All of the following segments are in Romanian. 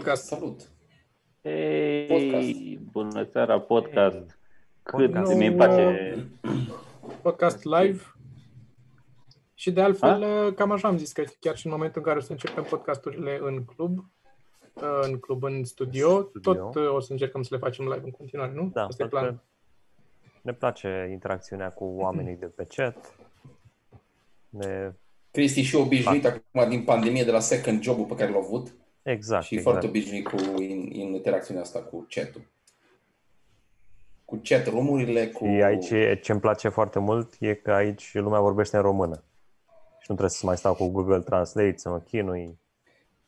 Hey, podcast. Salut! Hey, podcast. bună seara, podcast. Hey. Cât no, mi place. Podcast live. Și de altfel, A? cam așa am zis că chiar și în momentul în care o să începem podcasturile în club, în club, în studio, studio. tot o să încercăm să le facem live în continuare, nu? Da, Asta e plan. Ne place interacțiunea cu oamenii de pe chat. Ne... Cristi și obișnuit acum din pandemie de la second job-ul pe care l-a avut. Exact. Și exact. foarte obișnuit cu in, in interacțiunea asta cu chat-ul. Cu chat rumurile, cu... Și aici ce îmi place foarte mult e că aici lumea vorbește în română. Și nu trebuie să mai stau cu Google Translate, să mă chinui.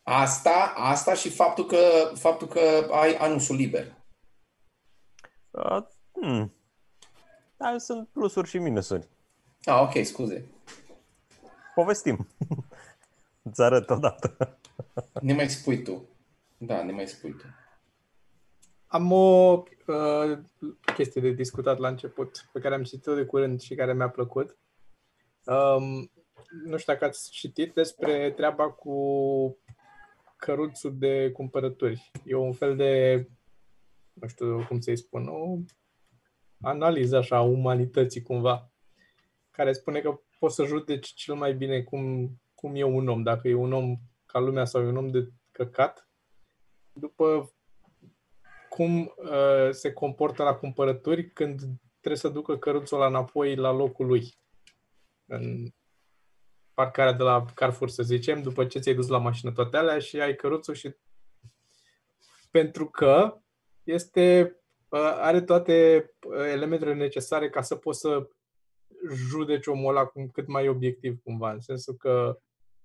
Asta, asta și faptul că, faptul că ai anunțul liber. Uh, hmm. Da, sunt plusuri și minusuri. Ah, ok, scuze. Povestim. Îți arăt odată. Ne mai spui tu. Da, ne mai spui tu. Am o uh, chestie de discutat la început, pe care am citit-o de curând și care mi-a plăcut. Um, nu știu dacă ați citit despre treaba cu căruțul de cumpărături. E un fel de, nu știu cum să-i spun, o analiză așa a umanității cumva, care spune că poți să judeci cel mai bine cum, cum e un om, dacă e un om ca lumea sau e un om de căcat, după cum uh, se comportă la cumpărături când trebuie să ducă căruțul ăla înapoi la locul lui. În parcarea de la Carrefour, să zicem, după ce ți-ai dus la mașină toate alea și ai căruțul și pentru că este uh, are toate uh, elementele necesare ca să poți să judeci omul ăla cum, cât mai obiectiv cumva, în sensul că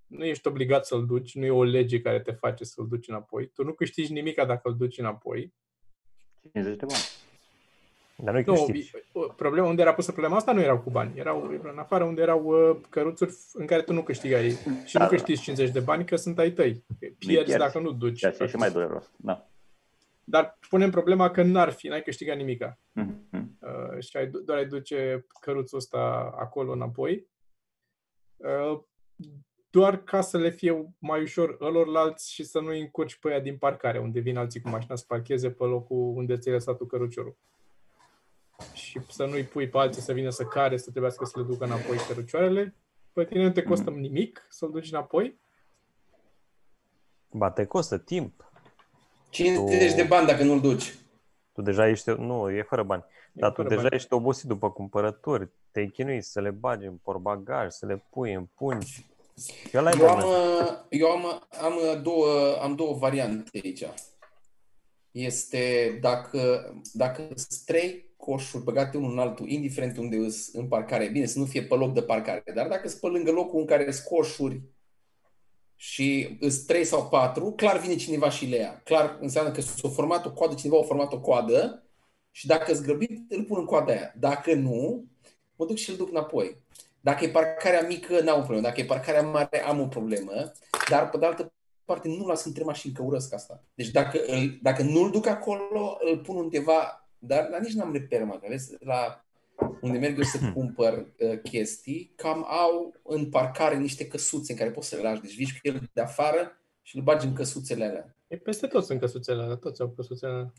nu ești obligat să-l duci, nu e o lege care te face să-l duci înapoi. Tu nu câștigi nimica dacă îl duci înapoi. 50 de bani. Dar nu nu, problema, unde era pusă problema asta nu erau cu bani. Erau în afară unde erau uh, căruțuri în care tu nu câștigai. Și da, nu câștigi 50 de bani că sunt ai tăi. Pierzi dacă nu duci. Da, și mai dureros. Da. Dar punem problema că n-ar fi, n-ai câștigat nimica. Mm-hmm. Uh, și ai, doar ai duce căruțul ăsta acolo înapoi. Uh, doar ca să le fie mai ușor ălorlalți și să nu-i încurci pe aia din parcare, unde vin alții cu mașina să parcheze pe locul unde ți-ai lăsat tu căruciorul. Și să nu-i pui pe alții să vină să care, să trebuiască să le ducă înapoi cărucioarele. Pe tine nu te costă mm. nimic să-l duci înapoi. Ba, te costă timp. 50 tu... de bani dacă nu-l duci. Tu deja ești, nu, e fără bani. E dar tu deja bani. ești obosit după cumpărături. Te-ai chinuit să le bagi în porbagaj, să le pui în pungi. Eu, eu, am, eu am, am, două, am două variante aici. Este dacă, dacă sunt trei coșuri băgate unul în altul, indiferent unde îs în parcare, bine, să nu fie pe loc de parcare, dar dacă sunt pe lângă locul în care sunt coșuri și îs trei sau patru, clar vine cineva și le ia. Clar înseamnă că s-a format o coadă, cineva a format o coadă și dacă îți grăbit, îl pun în coada aia. Dacă nu, mă duc și îl duc înapoi. Dacă e parcarea mică, n-am o problemă. Dacă e parcarea mare, am o problemă. Dar, pe de altă parte, nu las între mașini, că urăsc asta. Deci dacă, îl, dacă nu-l duc acolo, îl pun undeva, dar, dar nici n-am reper, mă, vezi, la unde merg eu să cumpăr uh, chestii, cam au în parcare niște căsuțe în care poți să le lași. Deci vii cu el de afară și îl bagi în căsuțele alea. E peste tot sunt căsuțele alea, toți au căsuțele alea.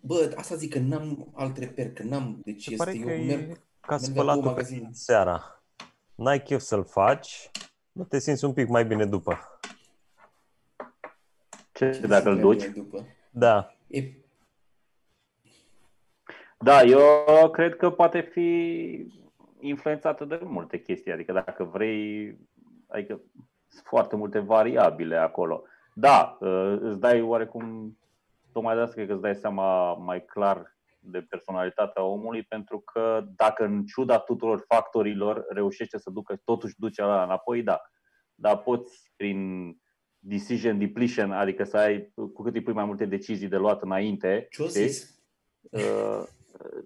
Bă, asta zic că n-am alt reper, că n-am, deci Se este, eu merg ca spălatul pe seara. N-ai chef să-l faci, nu te simți un pic mai bine după. Ce, Ce dacă îl duci? După? Da. E... Da, eu cred că poate fi influențată de multe chestii. Adică dacă vrei, adică sunt foarte multe variabile acolo. Da, îți dai oarecum, tocmai de asta cred că îți dai seama mai clar de personalitatea omului, pentru că dacă în ciuda tuturor factorilor reușește să ducă, totuși duce la înapoi, da. Dar poți prin decision depletion, adică să ai, cu cât îi pui mai multe decizii de luat înainte. Ce zis? Uh,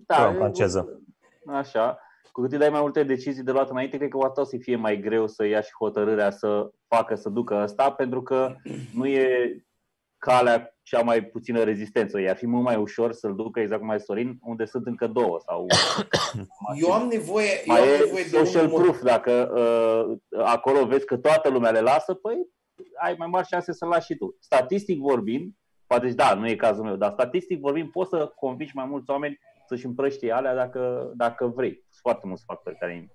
da, în franceză. Așa. Cu cât îi dai mai multe decizii de luat înainte, cred că o să fie mai greu să ia și hotărârea să facă, să ducă asta, pentru că nu e calea cea mai puțină rezistență. I-ar fi mult mai ușor să-l ducă exact cum ai Sorin, unde sunt încă două. sau. Eu am nevoie, mai eu am nevoie de social un proof. Dacă uh, acolo vezi că toată lumea le lasă, păi ai mai mari șanse să-l lași și tu. Statistic vorbind, poate da, nu e cazul meu, dar statistic vorbind, poți să convingi mai mulți oameni să-și împrăștie alea dacă, dacă vrei. Sunt foarte mulți factori care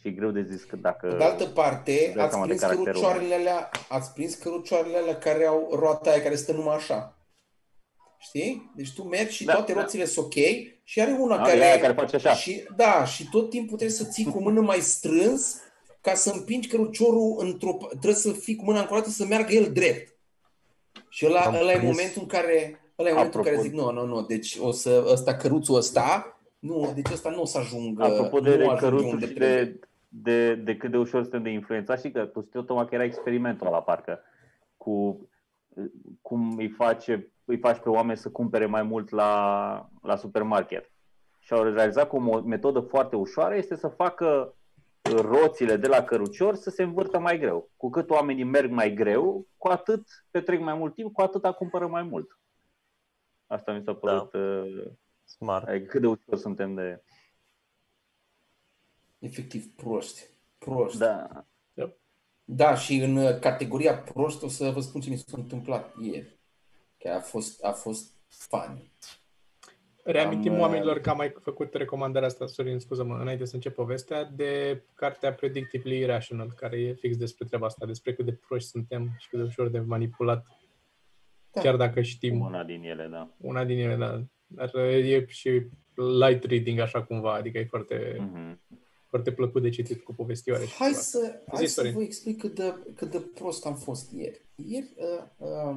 și e greu de zis că dacă... De altă parte, ați prins, cărucioarele alea, ați prins cărucioarele alea care au roata aia care stă numai așa. Știi? Deci tu mergi și da, toate da. roțile sunt ok și are una da, care... Aia care face așa. Și, da, și tot timpul trebuie să ții cu mână mai strâns ca să împingi căruciorul într-o... Trebuie să fii cu mâna ancorată să meargă el drept. Și ăla, ăla e momentul în care ăla e momentul în care zic, nu, nu, nu, deci o să, ăsta, căruțul ăsta, nu, deci ăsta nu o să ajungă. Apropo de, de căruțul și de, de, de cât de ușor suntem de influențat, și că tu știi tocmai că era experimentul la parcă cu cum îi, face, îi faci pe oameni să cumpere mai mult la, la supermarket. Și au realizat că o metodă foarte ușoară este să facă roțile de la cărucior să se învârtă mai greu. Cu cât oamenii merg mai greu, cu atât petrec mai mult timp, cu atât cumpără mai mult. Asta mi s-a părut da. Uh, Smart. Adică cât de ușor suntem de... Efectiv proști. Proști. Da. Da, și în uh, categoria proști o să vă spun ce mi s-a întâmplat ieri. Că a fost, a fost funny. Reamintim am, uh, oamenilor că am mai făcut recomandarea asta, Sorin, scuză-mă, înainte să încep povestea, de cartea Predictably Irrational, care e fix despre treaba asta, despre cât de proști suntem și cât de ușor de manipulat. Da. Chiar dacă știm. Una din ele, da. Una din ele, da. Dar e și light reading așa cumva, adică e foarte, mm-hmm. Foarte plăcut de citit cu povestioare. Hai să, hai să vă explic cât de, cât de prost am fost ieri. Ieri uh, uh,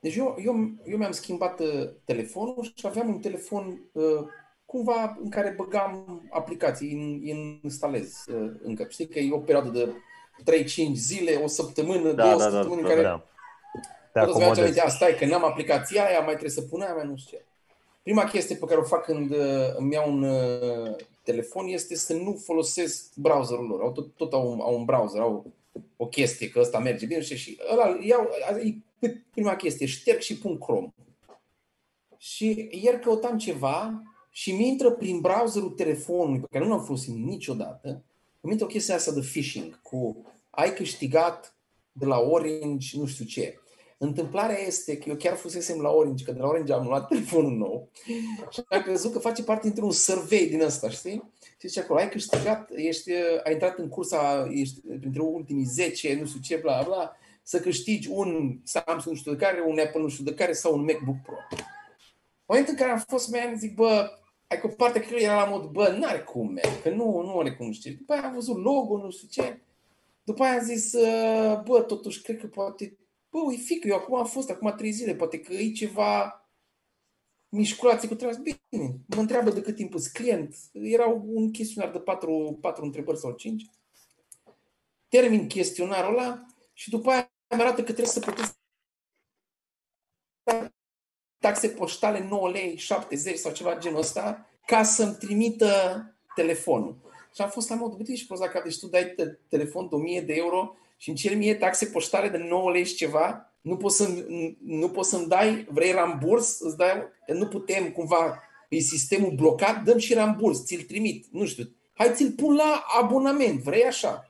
deci eu, eu, eu mi-am schimbat uh, telefonul și aveam un telefon uh, cumva în care băgam aplicații, în, în instalez uh, încă. Știi că e o perioadă de 3-5 zile, o săptămână, da, două da, da săptămâni da, în care da. Te acomodezi. Aminte, asta e că n-am aplicația aia, mai trebuie să pun aia, mai nu știu ce. Prima chestie pe care o fac când uh, îmi iau un uh, telefon este să nu folosesc browserul lor. Au tot, tot au, au un browser, au o chestie că ăsta merge bine și, și ăla iau, e prima chestie, șterg și pun Chrome. Și ieri căutam ceva și mi intră prin browserul telefonului, pe care nu l-am folosit niciodată, îmi intră o chestie asta de phishing, cu ai câștigat de la Orange, nu știu ce. Întâmplarea este că eu chiar fusesem la Orange, că de la Orange am luat telefonul nou și am crezut că face parte dintr-un survey din ăsta, știi? Și zice acolo, ai câștigat, ești, ai intrat în cursa, ești printre ultimii 10, nu știu ce, bla, bla, să câștigi un Samsung nu știu de care, un Apple nu știu de care sau un MacBook Pro. În momentul în care am fost man, zic, bă, ai că partea că era la mod, bă, n-are cum, man, că nu, nu are cum știi. După aia am văzut logo, nu știu ce. După aia am zis, bă, totuși, cred că poate, bă, ui fică, eu acum am fost, acum trei zile, poate că e ceva mișculație cu treaba. Bine, mă întreabă de cât timp îți client. Era un chestionar de patru, patru întrebări sau cinci. Termin chestionarul ăla și după aia mi arată că trebuie să plătesc taxe poștale 9 lei, 70 sau ceva genul ăsta ca să-mi trimită telefonul. Și am fost la modul, uite, și prost, deci tu dai telefon de 1000 de euro și îmi ceri mie taxe poștale de 9 lei și ceva, nu poți, să, nu poți să-mi dai, vrei ramburs, îți dai, nu putem cumva, e sistemul blocat, dăm și ramburs, ți-l trimit, nu știu, hai ți-l pun la abonament, vrei așa?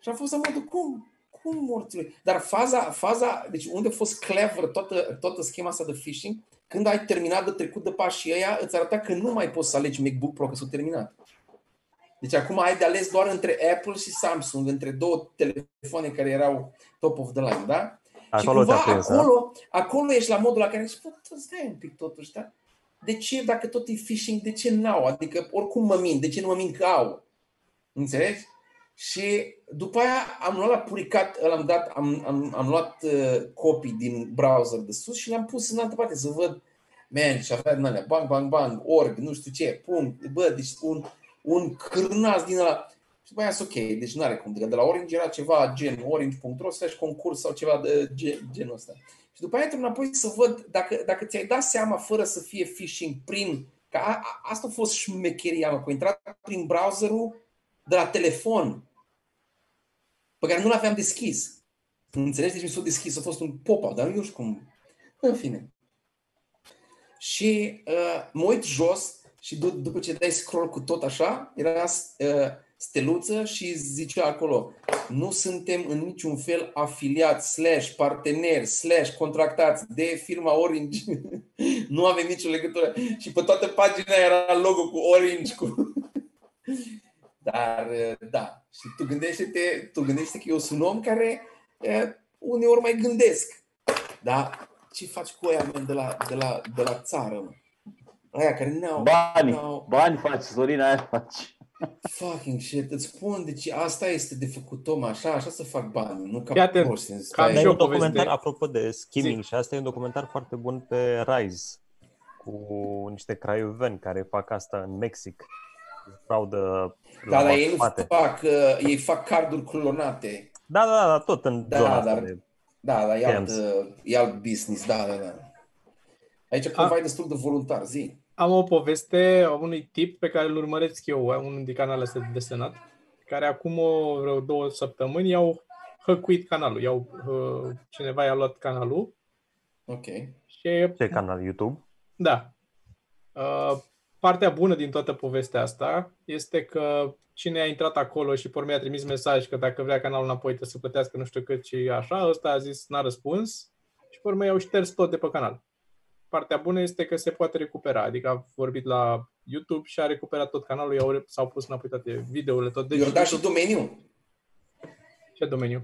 Și am fost la modul, cum? Cum morțului? Dar faza, faza, deci unde a fost clever toată, toată schema asta de phishing, când ai terminat de trecut de pașii ăia, îți arăta că nu mai poți să alegi MacBook Pro, că s-a terminat. Deci acum ai de ales doar între Apple și Samsung, între două telefoane care erau top of the line, da? Acolo și cumva prins, acolo, da? acolo ești la modul la care zici, stai un pic totuși, da? De ce, dacă tot e phishing, de ce n-au? Adică oricum mă mint, de ce nu mă mint că au? Înțelegi? Și după aia am luat la puricat, l-am dat, am, am, am luat uh, copii din browser de sus și le-am pus în altă parte să văd, man, și avea din alea, bang, bang, bang, org, nu știu ce, pum, bă, deci un, un cârnaț din ăla. Și după aia ok, deci nu are cum. De la Orange era ceva gen orange.ro slash concurs sau ceva de gen, genul ăsta. Și după aia trebuie înapoi să văd dacă, dacă ți-ai dat seama fără să fie phishing prin... Că a, a, asta a fost șmecheria mea, că intrat prin browserul de la telefon pe care nu l-aveam deschis. Înțelegi? Deci mi s-a deschis, a fost un pop-up, dar nu știu cum. În fine. Și uh, mă uit jos și d- după ce dai scroll cu tot așa, era uh, steluță și zicea acolo, nu suntem în niciun fel afiliați, slash, parteneri, slash, contractați de firma Orange. nu avem nicio legătură. Și pe toată pagina era logo cu Orange. Cu... Dar, da, și tu gândește-te, tu gândește că eu sunt un om care uneori mai gândesc. Da? Ce faci cu aia de la, de la, de la țară? Mă? Aia care n-au... Bani, n-au... bani faci, Sorina, aia faci. Fucking shit, îți spun, deci asta este de făcut om, așa, așa să fac bani, nu ca Iată, prost. Ca și un documentar, de... apropo de skimming, și asta e un documentar foarte bun pe Rise, cu niște craioveni care fac asta în Mexic. Fraudă da, dar ei nu fac, uh, ei fac carduri clonate. Da, da, da, tot în da, zona dar, de Da, da, e alt, uh, e alt business, da, da, da. Aici cumva e destul de voluntar, zi. Am o poveste a unui tip pe care îl urmăresc eu, unul dintre canalele astea de desenat, care acum o, vreo două săptămâni i-au hăcuit canalul. I-au, uh, cineva i-a luat canalul. Ok. Și, Ce canal? YouTube? Da. Uh, partea bună din toată povestea asta este că cine a intrat acolo și por a trimis mesaj că dacă vrea canalul înapoi trebuie să plătească nu știu cât și așa, ăsta a zis, n-a răspuns și por i-au șters tot de pe canal. Partea bună este că se poate recupera, adică a vorbit la YouTube și a recuperat tot canalul, i-au, s-au pus înapoi toate videourile, tot. Deci, i-au dat și domeniu. Ce domeniu?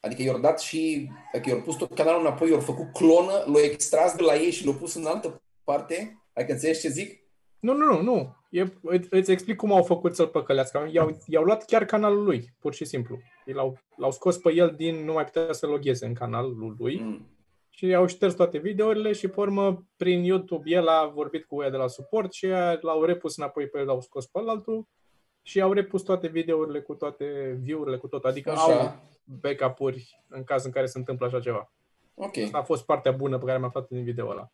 Adică i-au dat și, adică i-au pus tot canalul înapoi, i-au făcut clonă, l-au extras de la ei și l-au pus în altă parte. Adică înțelegi ce zic? Nu, nu, nu, nu. E, îți explic cum au făcut să-l păcălească. I-au, i-au luat chiar canalul lui, pur și simplu. L-au, l-au scos pe el din, nu mai putea să logheze în canalul lui mm. Și au șters toate videourile și, pe urmă, prin YouTube, el a vorbit cu ea de la suport și l-au repus înapoi pe el, l-au scos pe altul și au repus toate videourile cu toate view-urile, cu tot. Adică așa. au backup-uri în caz în care se întâmplă așa ceva. Ok. Asta a fost partea bună pe care am aflat din video ăla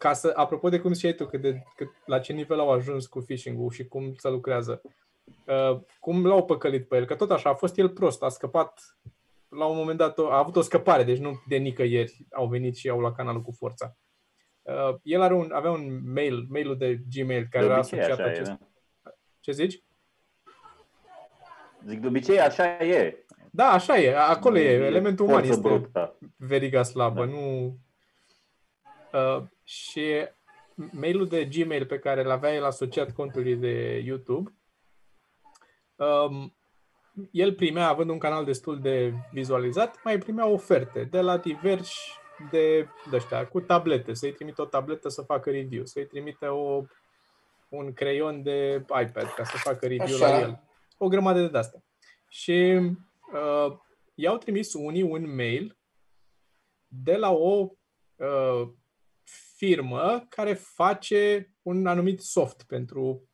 ca să, apropo de cum ziceai tu, cât de, cât, la ce nivel au ajuns cu phishing-ul și cum se lucrează, uh, cum l-au păcălit pe el, că tot așa a fost el prost, a scăpat, la un moment dat a avut o scăpare, deci nu de nicăieri au venit și au la canalul cu forța. Uh, el are un, avea un mail, mailul de Gmail care de era asociat acest... E, da. Ce zici? Zic, de obicei așa e. Da, așa e. Acolo e. Elementul uman este brută. veriga slabă. Da. Nu... Uh, și mailul de Gmail pe care îl avea el asociat contului de YouTube, um, el primea, având un canal destul de vizualizat, mai primea oferte de la diversi de, de ăștia, cu tablete, să-i trimită o tabletă să facă review, să-i trimite o, un creion de iPad ca să facă review Așa. la el. O grămadă de astea. Și uh, i-au trimis unii un mail de la o uh, firmă care face un anumit soft pentru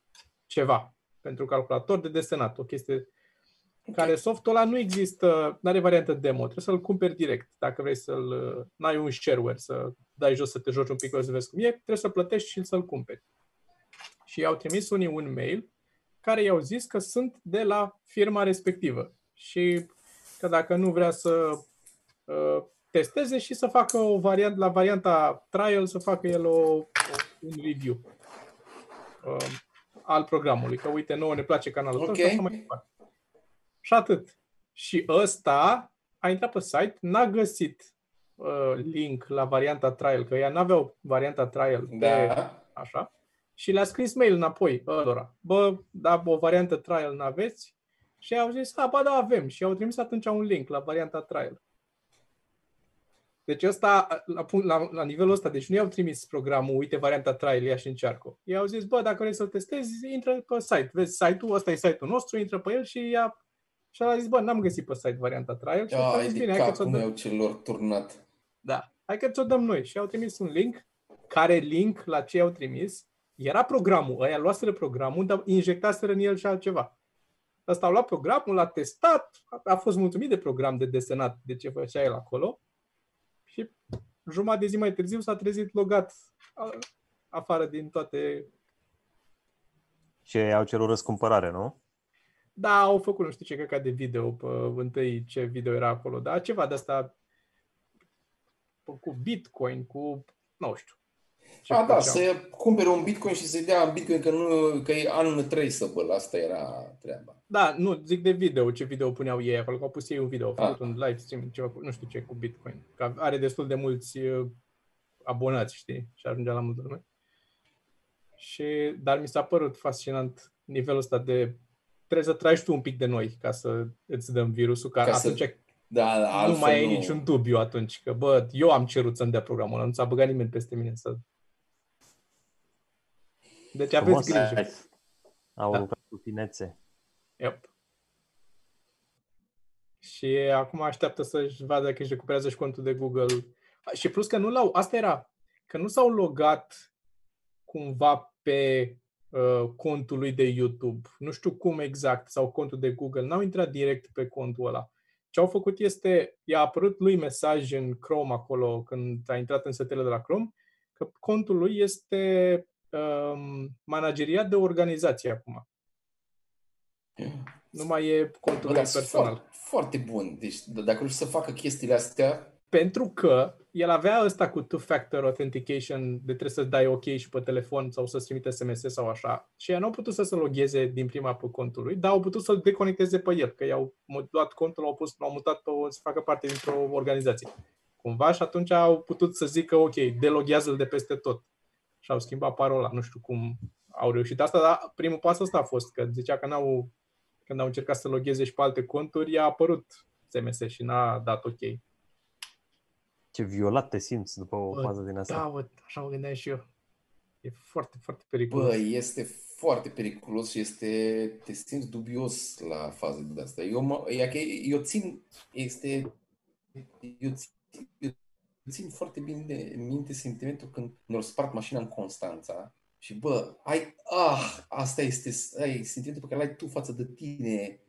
ceva, pentru calculator de desenat, o chestie okay. Care softul ăla nu există, nu are variantă demo, trebuie să-l cumperi direct. Dacă vrei să-l, n-ai un shareware, să dai jos să te joci un pic să vezi cum e, trebuie să plătești și să-l cumperi. Și i-au trimis unii un mail care i-au zis că sunt de la firma respectivă și că dacă nu vrea să uh, testeze și să facă o variantă, la varianta trial, să facă el o, o, un review uh, al programului. Că uite, nouă ne place canalul okay. ăsta, mai departe. Și atât. Și ăsta a intrat pe site, n-a găsit uh, link la varianta trial, că ea n-aveau varianta trial da. pe așa, și le-a scris mail înapoi ălora. Bă, da, o variantă trial n-aveți? Și au zis, a, ba da, avem. Și au trimis atunci un link la varianta trial. Deci ăsta, la, la, la nivelul ăsta, deci nu i-au trimis programul, uite varianta trial, ia și încearcă. I-au zis, bă, dacă vrei să-l testezi, intră pe site. Vezi site-ul, ăsta e site-ul nostru, intră pe el și ia... Și a zis, bă, n-am găsit pe site varianta trial. Și a zis, bine, hai că ți-o dăm. celor turnat. Da, hai că ți-o dăm noi. Și au trimis un link, care link la ce au trimis, era programul, ăia luaseră programul, dar injectaseră în el și altceva. Ăsta au luat programul, l-a testat, a fost mulțumit de program de desenat, de ce făcea el acolo și jumătate de zi mai târziu s-a trezit logat afară din toate... Și au cerut răscumpărare, nu? Da, au făcut nu știu ce căcat de video pe întâi ce video era acolo, dar ceva de asta cu Bitcoin, cu, nu știu. Ce A, da, să cumpere un bitcoin și să-i dea un bitcoin că, nu, că e anul 3 să băl. Asta era treaba. Da, nu, zic de video, ce video puneau ei acolo, că au pus ei un video, au făcut un live stream, ceva, nu știu ce, cu bitcoin. Că are destul de mulți uh, abonați, știi, și ajungea la multă lume. Și, dar mi s-a părut fascinant nivelul ăsta de trebuie să tragi tu un pic de noi ca să îți dăm virusul, ca, ca atunci să... da, da, nu mai e nu... niciun dubiu atunci, că bă, eu am cerut să-mi dea programul ăla, nu ți-a băgat nimeni peste mine să... Deci aveți grijă. Au da. lucrat cu finețe. Yep. Și acum așteaptă să-și vadă dacă își recuperează și contul de Google. Și plus că nu l-au, asta era, că nu s-au logat cumva pe uh, contul lui de YouTube. Nu știu cum exact, sau contul de Google. N-au intrat direct pe contul ăla. Ce au făcut este, i-a apărut lui mesaj în Chrome acolo, când a intrat în setele de la Chrome, că contul lui este um, manageriat de organizație acum. Nu mai e contul lui personal. Foarte, foarte bun. Deci dacă nu să facă chestiile astea... Pentru că el avea ăsta cu two-factor authentication, de trebuie să dai OK și pe telefon sau să-ți trimite SMS sau așa. Și ea nu au putut să se logheze din prima pe contul lui, dar au putut să-l deconecteze pe el, că i-au luat contul, l-au pus, l-au mutat pe, să facă parte dintr-o organizație. Cumva și atunci au putut să zică OK, deloghează-l de peste tot. Și au schimbat parola, nu știu cum au reușit asta, dar primul pas ăsta a fost, că zicea că n-au când au încercat să logheze și pe alte conturi, i-a apărut SMS și n-a dat OK. Ce violat te simți după o fază din asta. Da, bă, așa mă gândeam și eu. E foarte, foarte periculos. Bă, este foarte periculos și este, te simți dubios la faza de asta. Eu, mă, eu țin, este, eu țin, eu țin foarte bine de minte sentimentul când ne-au spart mașina în Constanța și bă, ai, ah, asta este, ai sentimentul pe care l-ai tu față de tine,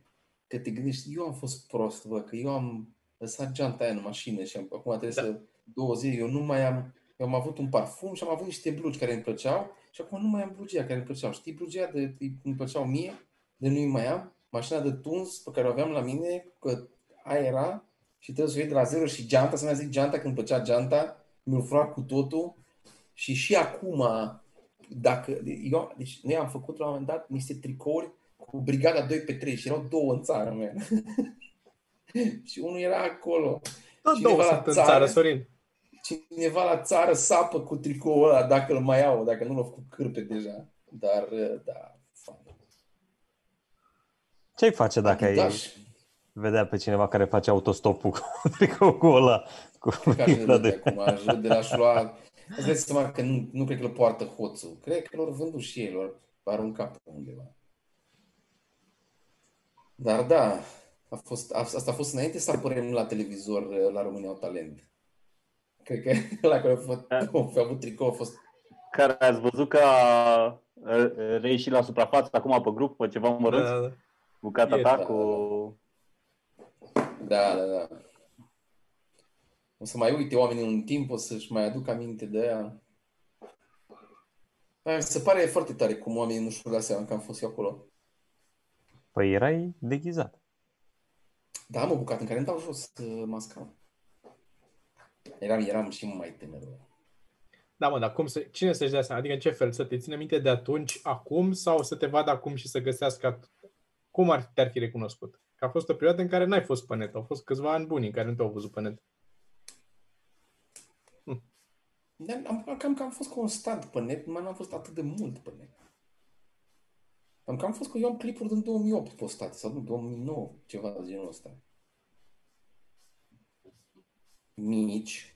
că te gândești, eu am fost prost, bă, că eu am lăsat geanta aia în mașină și acum trebuie da. să două zile, eu nu mai am, eu am avut un parfum și am avut niște blugi care îmi plăceau și acum nu mai am blugea care îmi plăceau. Știi blugea de, îmi plăceau mie, de nu mai am, mașina de tuns pe care o aveam la mine, că aia era și trebuie să o iei de la zero și geanta, să mai zic geanta când plăcea geanta, mi-o fura cu totul și și acum dacă, eu, deci noi am făcut la un moment dat niște tricouri cu brigada 2 pe 3 și erau două în țară mea. și unul era acolo. Da, două sunt în țară, Sorin. Cineva la țară sapă cu tricoul ăla, dacă îl mai au, dacă nu l-au făcut cârpe deja. Dar, da, Ce-ai face dacă ai vedea pe cineva care face autostopul cu tricoul ăla? Cu de... Acum, de la lua Îți dai seama că nu, nu cred că îl poartă hoțul. Cred că l-au vândut și ei, l-au aruncat pe undeva. Dar da, a fost, a, asta a fost înainte să apărem la televizor uh, la România Talent. Cred că la care a fost, a avut tricou a fost... Care ați văzut că a reieșit la suprafață acum pe grup, pe ceva mărunt? Da, da. Bucata ta da, cu... Da, da, da. O să mai uite oamenii un timp, o să-și mai aduc aminte de ea. Mi se pare foarte tare cum oamenii nu și-au dat seama că am fost eu acolo. Păi erai deghizat. Da, mă, bucat în care îmi dau jos uh, masca. Eram, eram și mai tânăr. Da, mă, dar cum să, cine să-și dea seama? Adică în ce fel? Să te ține minte de atunci, acum, sau să te vadă acum și să găsească cum ar, te-ar fi recunoscut? Că a fost o perioadă în care n-ai fost pe net. Au fost câțiva ani buni în care nu te-au văzut pe net. Am, cam că am fost constant pe net, mai n-am fost atât de mult pe net. Am cam fost că eu am clipuri din 2008 postate sau nu, 2009, ceva de genul ăsta. Mici,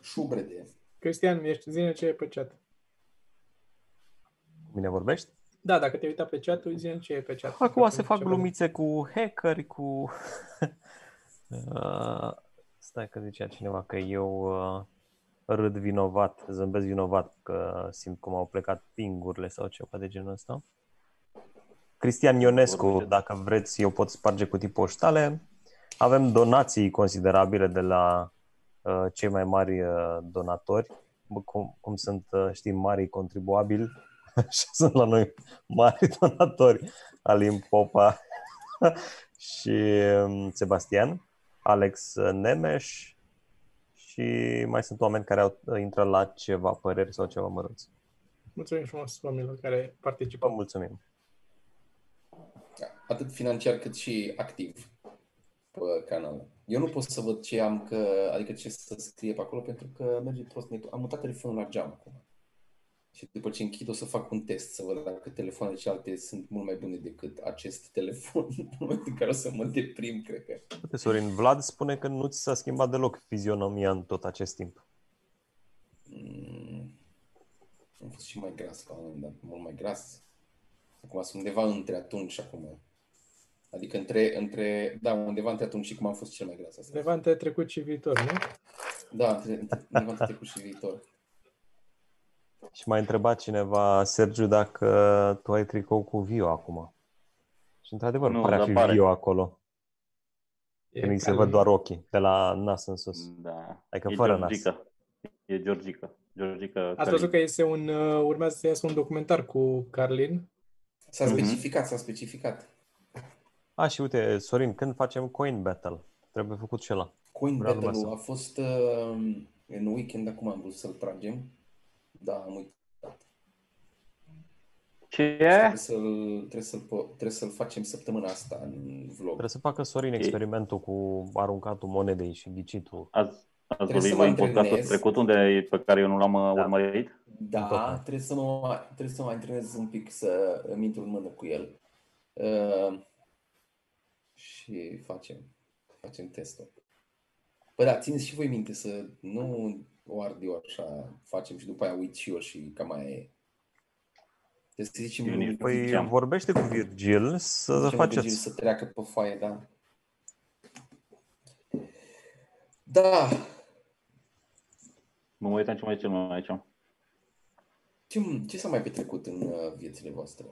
șubrede. Cristian, ești zine ce e pe chat. Mine vorbești? Da, dacă te uita pe chat, zi ce e pe chat. Acum se fac glumițe cu hackeri, cu... uh, stai că zicea cineva că eu uh, râd vinovat, zâmbesc vinovat că simt cum au plecat pingurile sau ceva de genul ăsta. Cristian Ionescu, dacă vreți, eu pot sparge cutii poștale. Avem donații considerabile de la uh, cei mai mari uh, donatori, cum, cum sunt, uh, știm, mari contribuabili, și sunt la noi mari donatori, Alin Popa și um, Sebastian, Alex Nemeș, și mai sunt oameni care au, intră la ceva păreri sau ceva mărunți. Mulțumim frumos oamenilor care participă. Vă mulțumim. Atât financiar cât și activ pe canal. Eu nu pot să văd ce am, că, adică ce să scrie pe acolo, pentru că merge prost netul. Am mutat telefonul la geam acum. Și după ce închid o să fac un test să văd dacă telefoanele celelalte sunt mult mai bune decât acest telefon în momentul în care o să mă deprim, cred că. Uite, Sorin, Vlad spune că nu ți s-a schimbat deloc fizionomia în tot acest timp. Mm, am fost și mai gras la un moment dat, mult mai gras. Acum sunt undeva între atunci și acum. Adică între, între, da, undeva între atunci și cum am fost cel mai gras. Asta. Undeva între trecut și viitor, nu? Da, între, între, undeva între trecut și viitor. Și m-a întrebat cineva, Sergiu, dacă tu ai tricou cu Vio acum. Și într-adevăr, Nu, pare a dar fi pare. Vio acolo. E Când îi se calm. văd doar ochii, de la nas în sus. Da. Adică e fără Georgica. E Georgica. Georgica Ați văzut că este un, uh, urmează să iasă un documentar cu Carlin. S-a Mhm. specificat, s-a specificat. A, și uite, Sorin, când facem Coin Battle? Trebuie făcut și ăla. Coin Vreau Battle-ul numai a fost uh, în weekend, acum am vrut să-l tragem. Da, am uitat. Ce? Trebuie să-l, trebuie, să-l, po- trebuie să-l facem săptămâna asta în vlog. Trebuie să facă Sorin experimentul cu aruncatul monedei și ghicitul. Ați, ați Trebuie vorbit să voi mă în podcastul antrenez. trecut unde, pe care eu nu l-am Da. da. urmărit? Da, Tot. trebuie să, mă, trebuie să mă antrenez un pic să îmi intru în mână cu el. Uh, și facem, facem testul. Păi da, țineți și voi minte să nu o ard eu așa, facem și după aia uit și eu și cam mai e. Trebuie să zicem Eu lui nici- Păi Virgil, vorbește cu Virgil să zicem lui Virgil faceți. să treacă pe foaie, da. Da, Mă mai uitam ce mai ce mai aici. ce, ce s-a mai petrecut în uh, viețile voastre?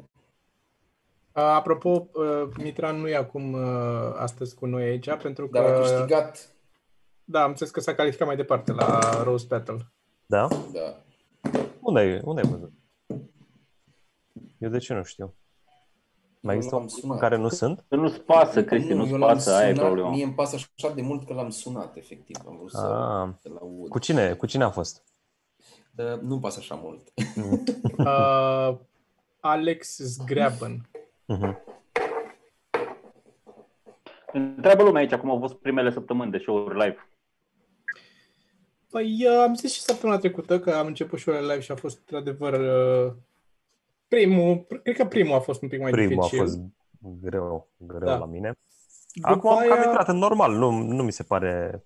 Uh, Apropo, uh, Mitran nu e acum uh, astăzi cu noi aici, pentru că... Dar a câștigat, Da, am înțeles că s-a calificat mai departe la Rose Battle. Da? da. Unde ai, unde ai văzut? Eu de ce nu știu? Mai Eu există l-am un sunat. care nu sunt? Că nu-ți pasă, Cristi, nu-ți eu l-am pasă, aia e sunat, problema. Mie îmi pasă așa de mult că l-am sunat, efectiv. Am vrut să, Ah. să-l aud. Cu cine? Cu cine a fost? Uh, nu-mi pasă așa mult. Uh, Alex Zgreaben. Mhm. Întreabă lumea aici cum au fost primele săptămâni de show-uri live. Păi uh, am zis și săptămâna trecută că am început și live și a fost într-adevăr uh, primul, cred că primul a fost un pic mai Primul a dificil. fost greu, greu Da. la mine. După Acum am cam aia- intrat în normal, nu, nu mi se pare...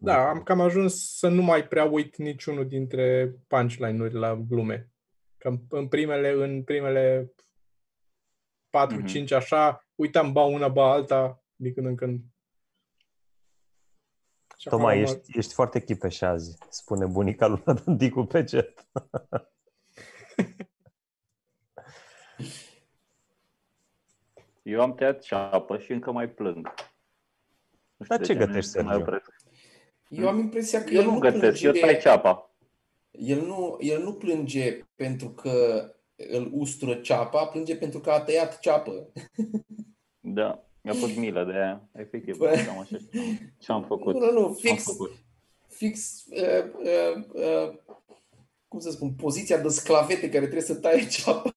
Da, am cam ajuns să nu mai prea uit niciunul dintre punchline-uri la glume. Că în- în primele, în primele 4-5 Mhm. așa, uitam ba una, ba alta, din când în când. Și acum Tocmai am- ești, ești foarte chipeș azi, spune bunica lui Dicu pe chat. Eu am tăiat ceapă și încă mai plâng. Nu Dar de ce nu- gătești, nu mai Sergiu? opresc. Eu am impresia că Eu el nu gătesc, eu plânge, tai ceapa. el nu, el nu plânge pentru că îl ustură ceapa, plânge pentru că a tăiat ceapă. Da, mi-a fost milă de aia. Efectiv, Bă. cam așa ce am făcut. Nu, nu, nu, Am fix, făcut. fix uh, uh, uh, cum să spun, poziția de sclavete care trebuie să taie ceapa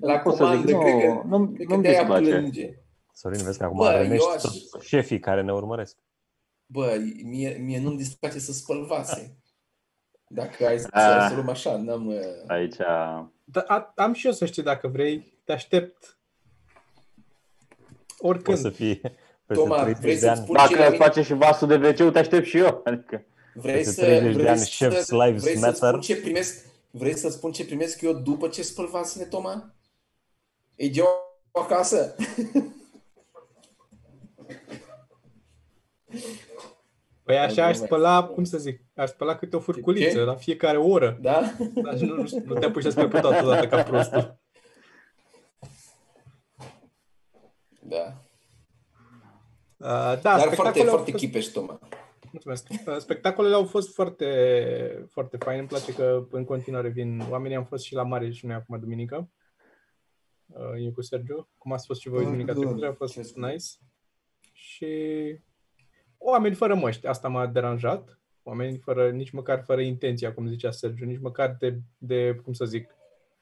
la Nu pot să zic, comandă, nu, cred că, nu, cred că nu-mi de-aia displace. plânge. Sorin, vezi că acum Bă, rănești eu aș- toți șefii care ne urmăresc. Bă, mie, mie nu-mi displace să spăl vase. Dacă ai să, Ah. să luăm așa, n-am... uh, Aici, Da, a, am și eu să știi dacă vrei, te aștept O oricând. să fie peste Toma, 30 vrei de să-ți ani. spun ce dacă la îți mine? face și vasul de wc te aștept și eu. Adică, Vrei Peste să, 30 de vrei ani, să, Chef's Lives vrei să Matter. spun ce primesc, vrei să spun ce primesc eu după ce spăl vasele, Toma? E eu acasă? Păi așa Da, aș da, spăla, da. cum să zic, aș spăla câte o furculiță Ce? la fiecare oră. Da? Dar nu, nu, știu, nu te apuci să speli pe toată dată ca prostul. Da. Uh, da, Dar foarte, spectacolele au foarte fost- chipeș, Toma. Mulțumesc. Uh, Spectacolele au fost foarte, foarte faine. Îmi place că în continuare vin oamenii. Am fost și la mare și noi acum duminică. Uh, Eu cu Sergiu. Cum ați fost și voi Ah, duminica da, trecută. A fost ce scuze. nice. Și oameni fără măști, asta m-a deranjat. Oameni fără, nici măcar fără intenția, cum zicea Sergiu, nici măcar de, de cum să zic,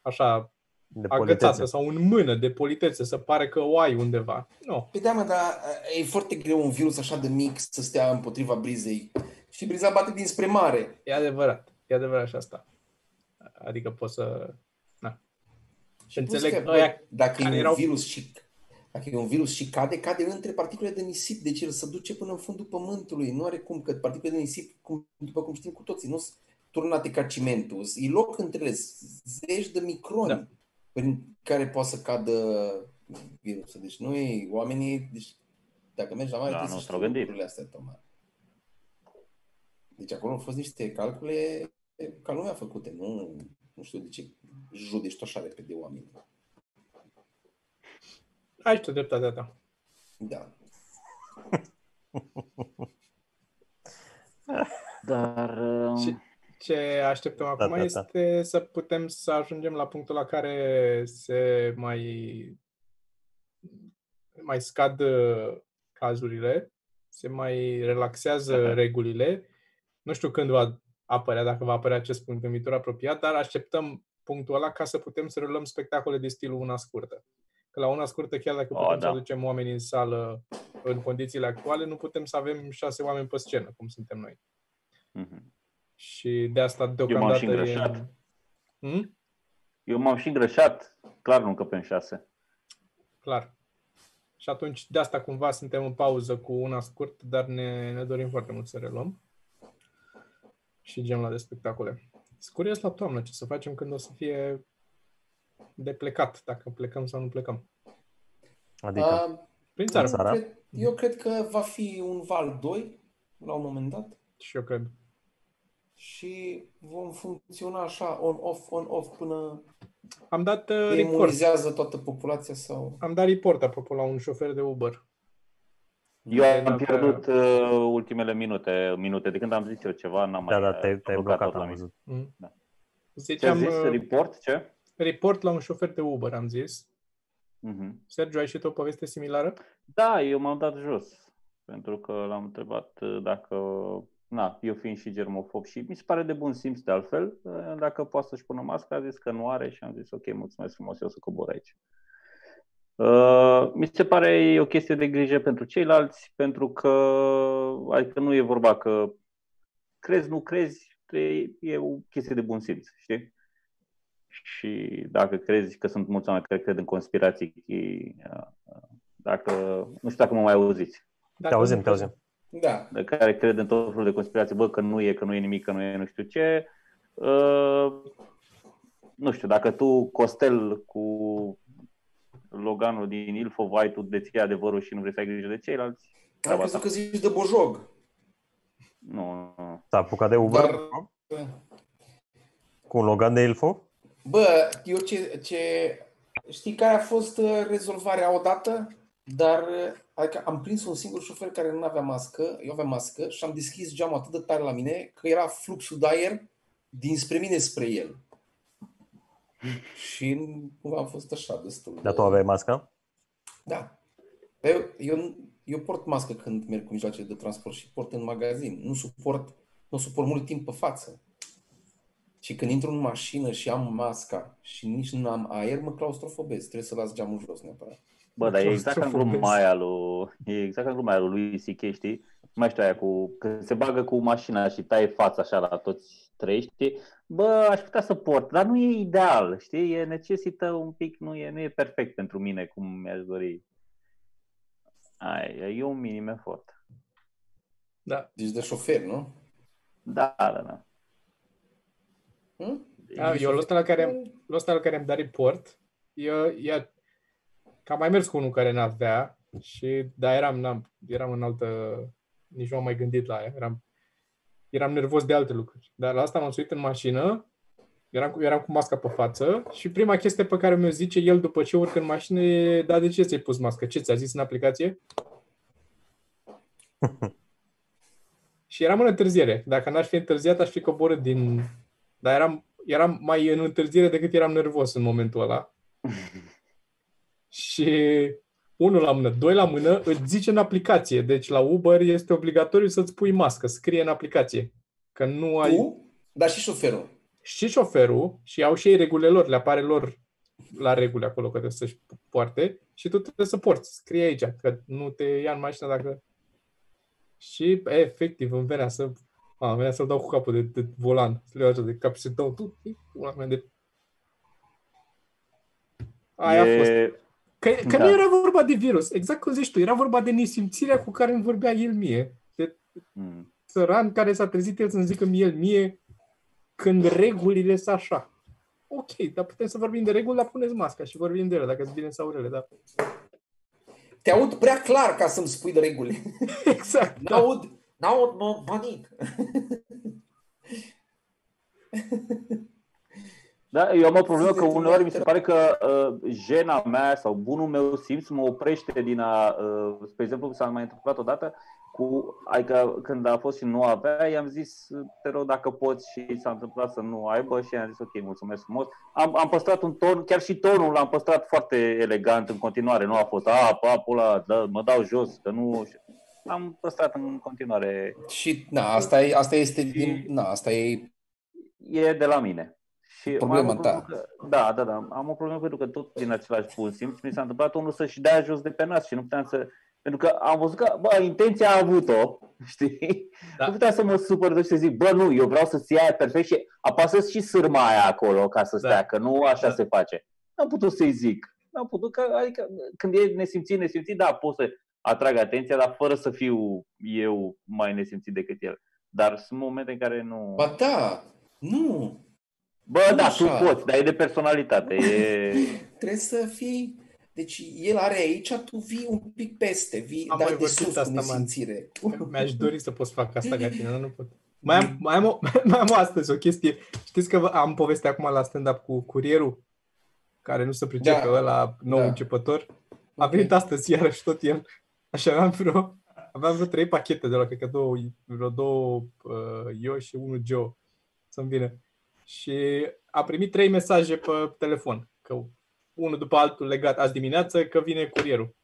așa, De agățată politețe. sau în mână, de politețe, să pare că o ai undeva. Nu. Păi da, mă, dar e foarte greu un virus așa de mic să stea împotriva brizei. Și briza bate dinspre mare. E adevărat. E adevărat și asta. Adică poți să... Na. Și Plus înțeleg că, ăia bă, dacă e care un erau- virus și dacă e un virus și cade, cade între particule de nisip, deci el se duce până în fundul pământului. Nu are cum, că particulele de nisip, cum, după cum știm cu toții, nu sunt turnate ca cimentul. E loc între ele, zeci de microni Da. da. prin care poate să cadă virusul. Deci nu e, oamenii, deci dacă mergi la mare, Da, trebuie nu să s-au știi gândit. lucrurile astea, Toma. Deci acolo au fost niște calcule ca lumea făcute, nu, nu știu de ce judești tu așa repede oamenii. Ai tu dreptatea ta. Da. Dar uh, Și- Ce așteptăm acum da, da. este să putem să ajungem la punctul la care se mai mai scad uh, cazurile, se mai relaxează Aha. regulile. Nu știu când va apărea, dacă va apărea acest punct în viitor apropiat, dar așteptăm punctul ăla ca să putem să rulăm spectacole de stilul una scurtă. Că la una scurtă, chiar dacă Oh, putem să da. aducem oamenii în sală în condițiile actuale, nu putem să avem șase oameni pe scenă, cum suntem noi. mhm. Și de asta m-am deocamdată și e... îngrășat. Hmm? eu m-am și îngrășat, clar nu încăpem șase. Clar. Și atunci de asta cumva suntem în pauză cu una scurtă, dar ne, ne dorim foarte mult să reluăm. Și genul ăla de spectacole. Sunt curios la toamnă ce să facem când o să fie de plecat, dacă plecăm sau nu plecăm. Adică, Uh, Prin țară. Țara? Cred, eu cred că va fi un val 2 la un moment dat Și eu cred. și vom funcționa așa on-off, on-off până Am dat uh, report. imunizează toată populația sau... Am dat report, apropo, la un șofer de Uber. Eu am Dacă- pierdut uh, ultimele minute, minute de când am zis eu ceva, n-am da, mai da, te-ai, te-ai blocat blocat, tot la am mine. văzut. Mm. Da. Ce Ziceam ai zis? uh, Report? Ce? Report la un șofer de Uber, am zis. Mhm. Sergio, ai și tu o poveste similară? Da, eu m-am dat jos. Pentru că l-am întrebat uh, dacă, na, eu fiind și germofob și mi se pare de bun simț de altfel, uh, dacă poate să-și pună masca, a zis că nu are și am zis ok, mulțumesc frumos, eu o să cobor aici. Uh, mi se pare o chestie de grijă pentru ceilalți, pentru că, adică nu e vorba că crezi, nu crezi, e, e o chestie de bun simț, știi? Și dacă crezi că sunt mulți oameni care cred în conspirații, uh, dacă, nu știu dacă mă mai auziți, Dacă Te auzim, nu- te auzim. Da. de care cred în tot felul de conspirații, bă, că nu e, că nu e nimic, că nu e nu știu ce. Uh, nu știu, dacă tu, Costel, cu Loganul din Ilfov, ai tu deții adevărul și nu vrei să ai grijă de ceilalți, Am treaba crezut ta. că zici de Bojog. Nu, nu. S-a apucat de Uber Dar, cu un Logan de Ilfo? Bă, eu ce, ce... Știi care a fost uh, rezolvarea odată? Dar uh, adică am prins un singur șofer care nu avea mască, eu aveam mască și am deschis geamul atât de tare la mine că era fluxul de aer dinspre mine spre el. Și nu am fost așa destul. Dar de- tu aveai masca? Da. Dar Eu, eu, eu port mască când merg cu mijloace de transport și port în magazin. Nu suport, nu suport mult timp pe față. Și când intru în mașină și am masca și nici nu am aer, mă claustrofobez. Trebuie să las geamul jos neapărat. Bă, dar e exact ca în Claustrofobez. gluma aia lui, e exact ca în gluma aia lui lui C.K., știi? Mai știu aia cu, că se bagă cu mașina și taie fața așa la toți trei, știi? Bă, aș putea să port, dar nu e ideal, știi? E necesită un pic, nu e, nu e perfect pentru mine cum mi-aș dori. Ai, e un minim efort. Da. Deci de șofer, nu? Da, da, da. Hm? Da, eu la ăsta la care, la ăsta la care am dat report, eu, eu, că am mai mers cu unul care n-avea și, da, eram, n-am, eram în altă, nici nu am mai gândit la aia, eram, eram nervos de alte lucruri. Dar la asta m-am suit în mașină, eram cu, eram cu masca pe față și prima chestie pe care mi-o zice el după ce urc în mașină e, da, de ce ți-ai pus mască? Ce ți-a zis în aplicație? și eram în întârziere. Dacă n-aș fi întârziat, aș fi coborât din... Dar eram, eram mai în întârziere decât eram nervos în momentul ăla. și unul la mână, doi la mână, îți zice în aplicație. Deci la Uber este obligatoriu să-ți pui mască, scrie în aplicație. Că nu ai... Tu, dar și șoferul. Și șoferul, și au și ei regulile lor, le apare lor la reguli acolo că trebuie să-și poarte și tu trebuie să porți. Scrie aici că nu te ia în mașină dacă... Și efectiv îmi venea să a, îmi venea să-l dau cu capul de, de volan, să le iau așa de cap și să dau tu, una mea de... Aia a fost. Că, că Da. nu era vorba de virus, exact cum zici tu, era vorba de nesimțirea cu care îmi vorbea el mie. De Mm. țăran care s-a trezit el să-mi zică el mie când regulile sunt așa. Ok, dar putem să vorbim de reguli, dar puneți masca și vorbim de ele, dacă sunt bine sau rele, da. Te aud prea clar ca să-mi spui de reguli. Exact, da. N-aud, n-aud, mă, panic. Da, eu am o problemă că Sunteți uneori mi se în pare că uh, jena mea sau bunul meu simț mă oprește din a, uh, spre exemplu, s-a mai întâmplat odată cu, adică când a fost și nu avea, i-am zis, te rog dacă poți și s-a întâmplat să nu aibă și i-am zis, ok, mulțumesc frumos. Am, am păstrat un ton, chiar și tonul l-am păstrat foarte elegant în continuare, nu a fost, a, papul ăla, da, mă dau jos, că nu... Am păstrat în continuare, Și, na, asta, e, asta este din, na, asta e e de la mine. Și Problema am o ta. problemă Că, da, da, da. Am o problemă pentru că tot din același bun simț mi s-a întâmplat unul să-și dea jos de pe nas și nu puteam să... Pentru că am văzut că, bă, intenția a avut-o, știi? Da. Nu puteam să mă supăr și să zic, bă, nu, eu vreau să-ți ia perfect și apasă și sârma aia acolo ca să Da. stea, că nu așa Da. se face. N-am putut să-i zic. N-am putut, că, adică când e nesimțit, nesimțit, da, pot să atrag atenția, dar fără să fiu eu mai nesimțit decât el. Dar sunt momente în care nu... Ba da, nu. Bă, Nu da, așa. tu poți, dar e de personalitate. E... Trebuie să fii... Deci el are aici, tu vii un pic peste, vii, Am dar mai de vorbit sus asta, cu man. nesimțire. Mi-aș dori să pot să fac asta ca tine, dar nu pot. Mai am, mai, am o, mai am o astăzi o chestie. Știți că vă- am povestea acum la stand-up cu curierul, care nu se pricepe, Da. da. ăla nou Da. începător. A venit astăzi iarăși tot el. Așa aveam vreo, aveam vreo trei pachete de la, cred că două, vreo două uh, eu și unul Joe să-mi vină. Și a primit trei mesaje pe telefon, că unul după altul legat azi dimineață, că vine curierul.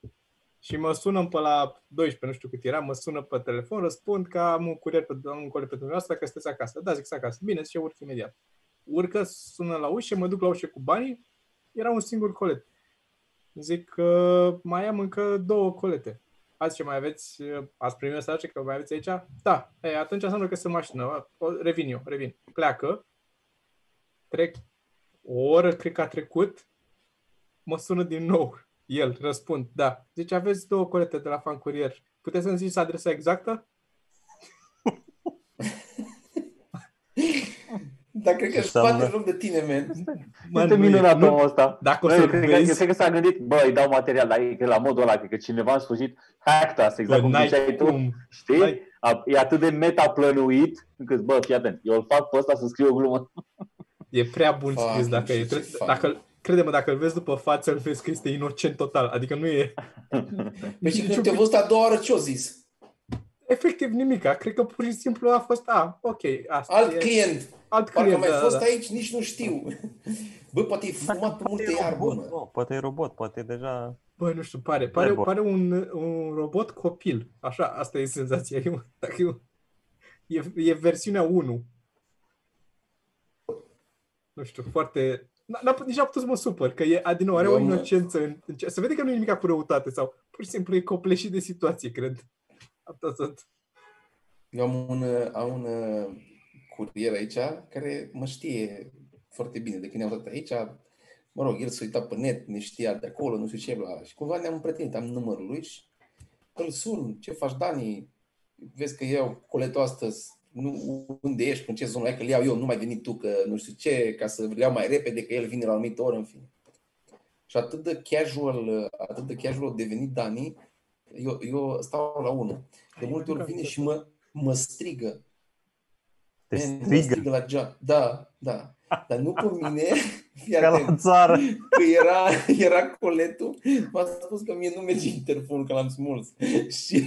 Și mă sună pe la 12, nu știu cât era, mă sună pe telefon, răspund că am un curier pe, am un curier pe dumneavoastră, că sunteți acasă. Da, zic, sunt acasă. Bine, și eu urc imediat. Urcă, sună la ușă, mă duc la ușă cu banii, era un singur colet. Zic că mai am încă două colete. Azi ce mai aveți, ați primit mesaje că mai aveți aici? Da, e, atunci înseamnă că sunt mașină. O, revin eu, revin. Pleacă, trec o oră, cred că a trecut, mă sună din nou. El, răspund, da. Zice, aveți două colete de la fan curier. Puteți să-mi ziceți adresa exactă? Dar cred că își Înseamnă- bate joc de tine, man. Mă, este nu e- minunat nu- omul ăsta. Dacă o Bă, să eu cred, că, eu vezi, cred că s-a gândit, bă, îi dau material, dar e că la modul ăla, cred că cineva în sfârșit hacked us, exact bă, cum n-ai ziceai tu, cum. știi? N-ai- A, e atât de metaplănuit, încât, bă, fii atent, eu îl fac pe ăsta să scriu o glumă. E prea bun Fuck, scris dacă nu e. știu ce tre- fac. Dacă, crede-mă, dacă îl vezi după față, îl vezi că este inocent total. Adică nu e... Păi și Niciun când te-a pic- văzut a doua oară, ce-o zis? Efectiv nimica. Cred că pur și simplu a fost, a, ok, asta Alt e. client. Alt Parcă client, mai da, fost da. aici, nici nu știu. Bă, poate e fumat pe multe iarbă, mă. Nu, poate e robot, poate e deja... Bă, nu știu, pare, pare, Robot. pare un, un robot copil. Așa, asta e senzația. E, un- dacă e, un- e, e versiunea 1. Nu știu, foarte... N- N-a, nici a putut să mă supăr, că e, a, din nou, are Eu o am- inocență. În, în, ce- se vede că nu e nimic cu răutate sau pur și simplu e copleșit de situație, cred. Asta sunt. Eu am un, uh, am un uh, curier aici care mă știe foarte bine. De când ne-am dat aici, mă rog, el s-a uitat pe net, ne știa de acolo, nu știu ce, bla. Și cumva ne-am împrietenit, am numărul lui și îl sun, ce faci, Dani? Vezi că iau coletul astăzi, nu, unde ești, în ce zonă ai, că îl iau eu, nu mai veni tu, că nu știu ce, ca să îl iau mai repede, că el vine la o anumită oră, în fine. Și atât de casual, atât de casual a devenit Dani, eu, eu stau la unul. De multe ori vine și mă, mă strigă. Te Man, Mă strigă strigă la geam. Da, da. Dar nu pe mine, fii ca la atent, țară. că era, era coletul, m-a spus că mie nu merge interfonul, că l-am smuls. Și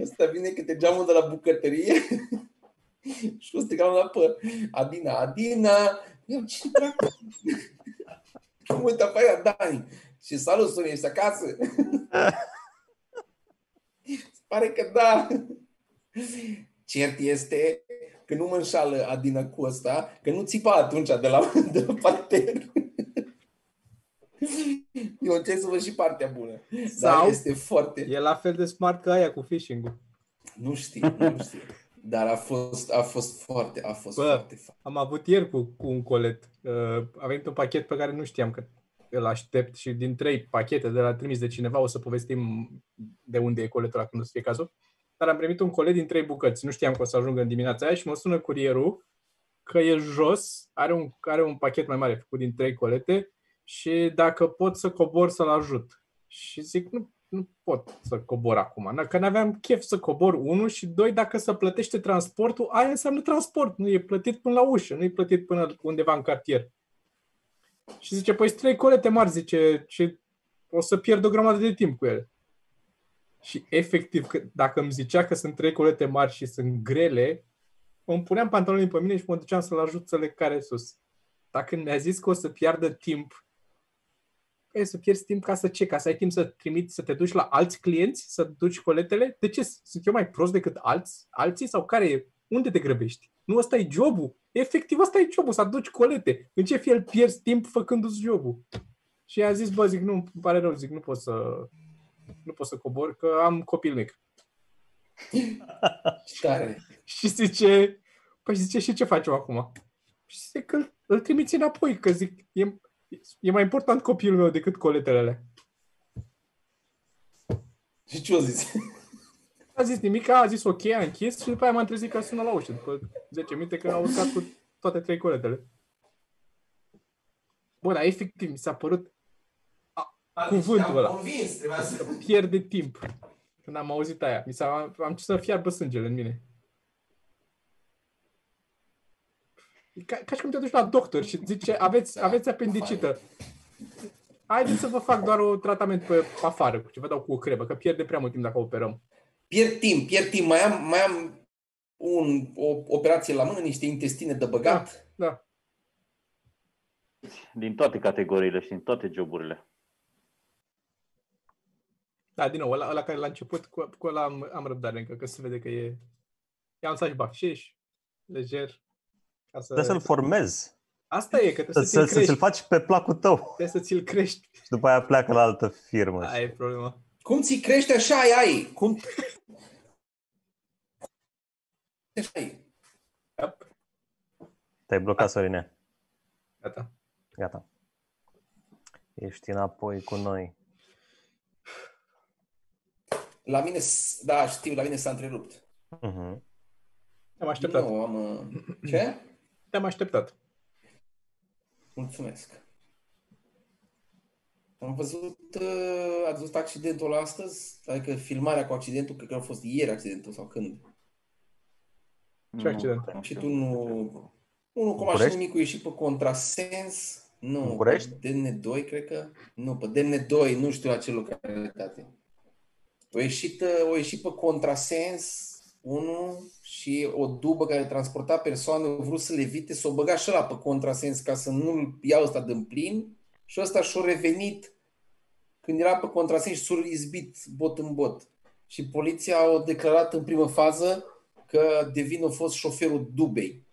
ăsta vine câte geamul de la bucătărie și o strigam la pe Adina, Adina, eu ce dracu? Mă uit afară, Dani. Și salut, Sorin, ești acasă? Pare că da. Cert este că nu mă înșală Adina cu ăsta, că nu țipa atunci de la, de la parter. Eu încerc să văd și partea bună. Sau Dar este foarte... E la fel de smart ca aia cu phishing-ul. Nu știu, nu știu. Dar a fost, a fost foarte, a fost Bă, foarte fain. Am avut ieri cu, cu un colet. Uh, a venit un pachet pe care nu știam că îl aștept și din trei pachete de la trimis de cineva o să povestim de unde e coletul când o să fie cazul. Dar am primit un colet din trei bucăți. Nu știam că o să ajungă în dimineața aia și mă sună curierul că e jos, are un, are un pachet mai mare făcut din trei colete și dacă pot să cobor să-l ajut. Și zic, nu, nu pot să cobor acum. Că n-aveam chef să cobor, unul și doi, dacă se plătește transportul, aia înseamnă transport. Nu e plătit până la ușă, nu e plătit până undeva în cartier. Și zice, păi trei colete mari, zice, și o să pierd o grămadă de timp cu ele. Și efectiv, dacă îmi zicea că sunt trei colete mari și sunt grele, îmi puneam pantalonii pe mine și mă duceam să-l ajut să le care sus. Dacă mi-a zis că o să piardă timp e să pierzi timp ca să ce? Ca să ai timp să trimiți, să te duci la alți clienți, să duci coletele? De ce? Sunt eu mai prost decât alți, alții? Sau care e? Unde te grăbești? Nu ăsta e jobul. Efectiv, ăsta e jobul, să aduci colete. În ce fel pierzi timp făcându-ți jobul? Și a zis, bă, zic, nu, îmi pare rău, zic, nu pot să, nu pot să cobor, că am copil mic. Tare. și zice, păi zice, și ce facem acum? Și zice că îl, îl trimiți înapoi, că zic, e, E mai important copilul meu decât coletele Și ce a zis? A zis nimic, a zis ok, a închis și după aia m-am trezit că sună la ușă, după 10 minute că au urcat cu toate trei coletele. Bă, dar efectiv mi s-a părut a, a, cuvântul ăla. Convins, să... Pierde timp. Când am auzit aia, mi s-a, am început să fiarbă sângele în mine. ca, ca și cum te duci la doctor și zice, aveți, aveți apendicită. Haideți să vă fac doar un tratament pe afară, cu ce vă dau cu o cremă, că pierde prea mult timp dacă operăm. Pierd timp, pierd timp. Mai am, mai am un, o operație la mână, niște intestine de băgat. Da, da. Din toate categoriile și din toate joburile. Da, din nou, ăla, ăla care la început, cu, cu ăla am, am răbdare încă, că se vede că e... E un saci bafșeș, lejer, ca să... Trebuie să-l formezi. Asta e, că trebuie să, să, ți-l faci pe placul tău. Trebuie să ți-l crești. Și după aia pleacă la altă firmă. Aia e problema. Cum ți crește așa ai? Cum... Așa ai. Yep. Te-ai blocat, Sorine. Gata. Gata. Ești înapoi cu noi. La mine, da, știu, la mine s-a întrerupt. Uh-huh. Am așteptat. Nu, am... Ce? Te-am așteptat. Mulțumesc. Am văzut, uh, ați văzut accidentul astăzi? Adică filmarea cu accidentul, cred că a fost ieri accidentul sau când? Ce accident? Și tu nu... Unul cu mașină mică ieșit pe contrasens. Nu, București? pe DN2, cred că. Nu, pe DN2, nu știu la ce localitate. O ieșit, uh, o ieșit pe contrasens, unul și o dubă care transporta persoane, au vrut să le evite, s-o băga și la pe contrasens ca să nu-l ia ăsta din plin și ăsta și-a revenit când era pe contrasens și s-a izbit bot în bot. Și poliția a declarat în primă fază că de vină a fost șoferul dubei.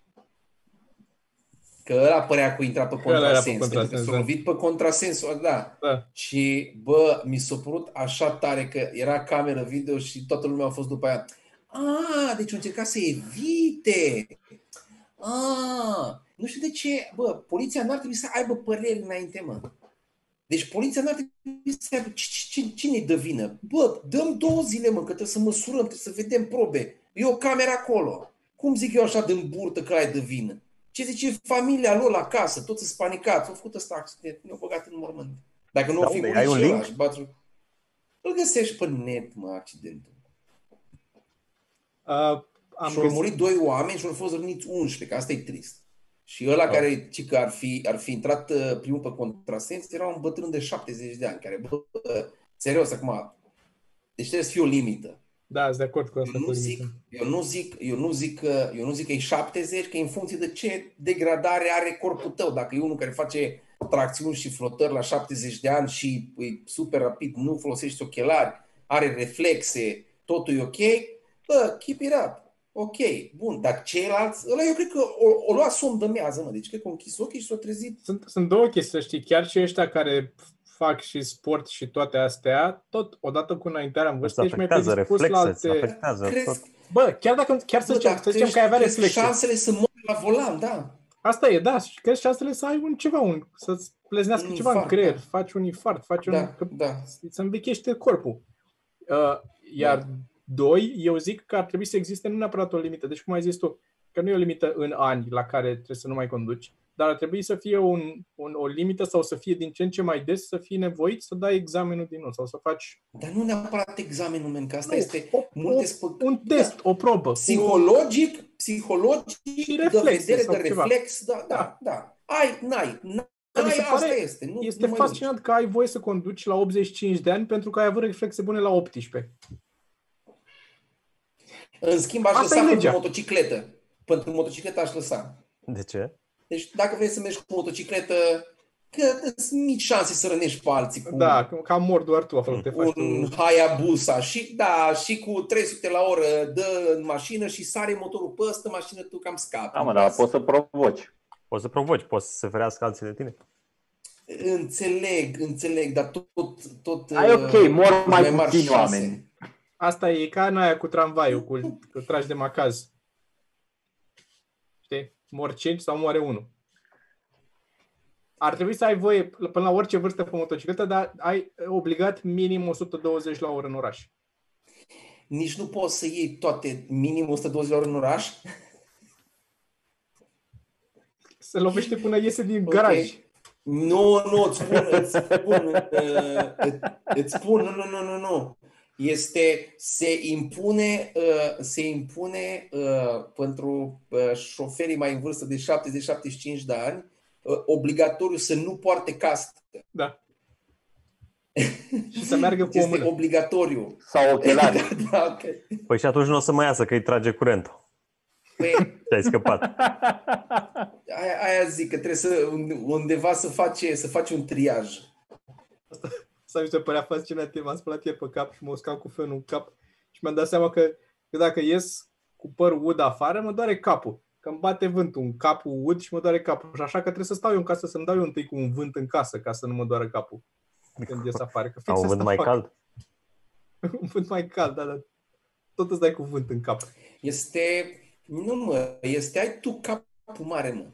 Că ăla părea că intra pe contrasens. Pe contrasens s-a da. lovit pe contrasens, da. da. Și, bă, mi s-a părut așa tare că era cameră video și toată lumea a fost după aia Ah, deci au încercat să evite. Ah, nu știu de ce, bă, poliția n-ar trebui să aibă păreri înainte, mă. Deci poliția n-ar trebui să aibă cine dă vină. Bă, dăm două zile, mă, că trebuie să măsurăm, trebuie să vedem probe. E o cameră acolo. Cum zic eu așa din burtă că ai de vină? Ce zice familia lor la casă? Toți sunt spanicați. Au făcut ăsta accident. Ne-au băgat în mormânt. Dacă nu da, o fi ai un link? Îl găsești pe net, mă, accidentul. Uh, am și au murit doi oameni și au fost răniți 11, că asta e trist. Și ăla oh. care ci că ar fi, ar fi intrat uh, primul pe contrasens era un bătrân de 70 de ani, care, bă, serios, acum, deci trebuie să fie o limită. Da, sunt de acord cu asta. Eu nu cu zic, limită. eu nu zic, eu nu zic că, eu nu zic că e 70, că e în funcție de ce degradare are corpul tău. Dacă e unul care face tracțiuni și flotări la 70 de ani și e super rapid, nu folosește ochelari, are reflexe, totul e ok, bă, keep it up. Ok, bun, dar ceilalți, ăla eu cred că o, o lua somn de mează, mă, deci cred că a închis ochii și s-a trezit. Sunt, sunt două chestii, să știi. Chiar și ăștia care fac și sport și toate astea, tot odată cu înaintarea în vârstă, Asta ești mai afectează predispus la reflexe, alte... afectează Crezi, tot. Bă, chiar dacă, chiar să bă, zicem, dar să zicem că ai avea crezi reflexe. șansele să mori la volan, da. Asta e, da, și crezi șansele să ai un ceva, un, să-ți pleznească Un ceva în infart, creier, da. faci un infart, faci un... Da, că da. să învechește corpul. Uh, iar Da. Doi, eu zic că ar trebui să existe nu neapărat o limită. Deci cum ai zis tu, că nu e o limită în ani la care trebuie să nu mai conduci, dar ar trebui să fie un, un, o limită sau să fie din ce în ce mai des să fii nevoit să dai examenul din nou sau să faci Dar nu neapărat examenul, men, că asta Nu, este o, multe o, spă... un test, o probă. Psihologic, psihologic, Și de reflexe vedere, sau de ceva. reflex, da, da, da. Ai, n-ai, Dar mi n-ai, se asta pare- este. Nu, Este nu mai fascinant că ai voie să conduci la 85 de ani pentru că ai avut reflexe bune la 18. Mergi. În schimb, aș Asta e lăsa pentru legea. motocicletă. Pentru motocicletă aș lăsa. De ce? Deci dacă vrei să mergi cu motocicletă, că sunt mici șanse să rănești pe alții cu Da, că- cam mor doar tu acolo, te faci un tu. Hayabusa și da, și cu 300 la oră dă în mașină și sare motorul pe ăsta, mașină tu cam scapi. Da, mă, dar poți să provoci. Poți să provoci, poți să se ferească alții de tine. Înțeleg, înțeleg, dar tot... tot Ai uh, ok, mor mai mari puțini șanse. oameni. Asta e ca în aia cu tramvaiul, cu, cu tragi de macaz. Știi? Mor 5 sau moare 1. Ar trebui să ai voie până la orice vârstă pe motocicletă, dar ai obligat minim 120 la oră în oraș. Nici nu poți să iei toate minim 120 la oră în oraș. Se lovește până iese din Ok. garaj. Nu, nu, îți spun, îți spun, uh, îți- îți spun, nu, nu, nu, nu, nu. Este, se impune, uh, se impune uh, pentru uh, șoferii mai în vârstă de 70-75 de ani uh, obligatoriu să nu poarte cască. Da. Și să meargă cu o Este mână. obligatoriu. Sau ochelari. da, da, ok. Păi și atunci nu o să mai iasă că îi trage curentul. Păi, Și ai scăpat. aia, aia zic că trebuie să undeva să face, să faci un triaj. Asta mi se părea fascinant. M-am spălat ieri pe cap și mă uscam cu fenul în cap și mi-am dat seama că, că dacă ies cu păr ud afară, mă doare capul. Că îmi bate vântul în capul ud și mă doare capul. Și așa că trebuie să stau eu în casă, să-mi dau eu întâi cu un vânt în casă ca să nu mă doară capul când ies afară. Că fix Au un asta vânt mai fac. cald. un vânt mai cald, da, da. Tot îți dai cu vânt în cap. Este, nu mă, este, ai tu capul mare, mă.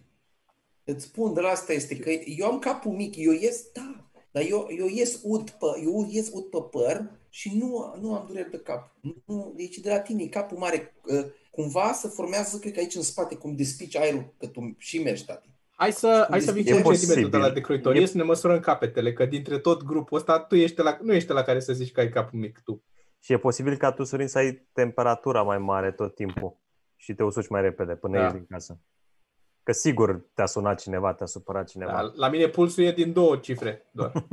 Îți spun de la asta este că eu am capul mic, eu ies, da, dar eu, eu ies ud pe, eu ies ud pe păr și nu, nu am dureri de cap. Nu, deci de la tine, e capul mare, uh, cumva se formează, cred că aici în spate, cum despici aerul, că tu și mergi, tati. Hai să, hai să vii E cu un posibil. centimetru de la decroitorie E- să ne măsurăm capetele, că dintre tot grupul ăsta tu ești la, nu ești la care să zici că ai capul mic tu. Și e posibil ca tu, Sorin, să ai temperatura mai mare tot timpul și te usuci mai repede până Da. ieși din casă. Că sigur te-a sunat cineva, te-a supărat cineva. Da, la mine pulsul e din două cifre doar.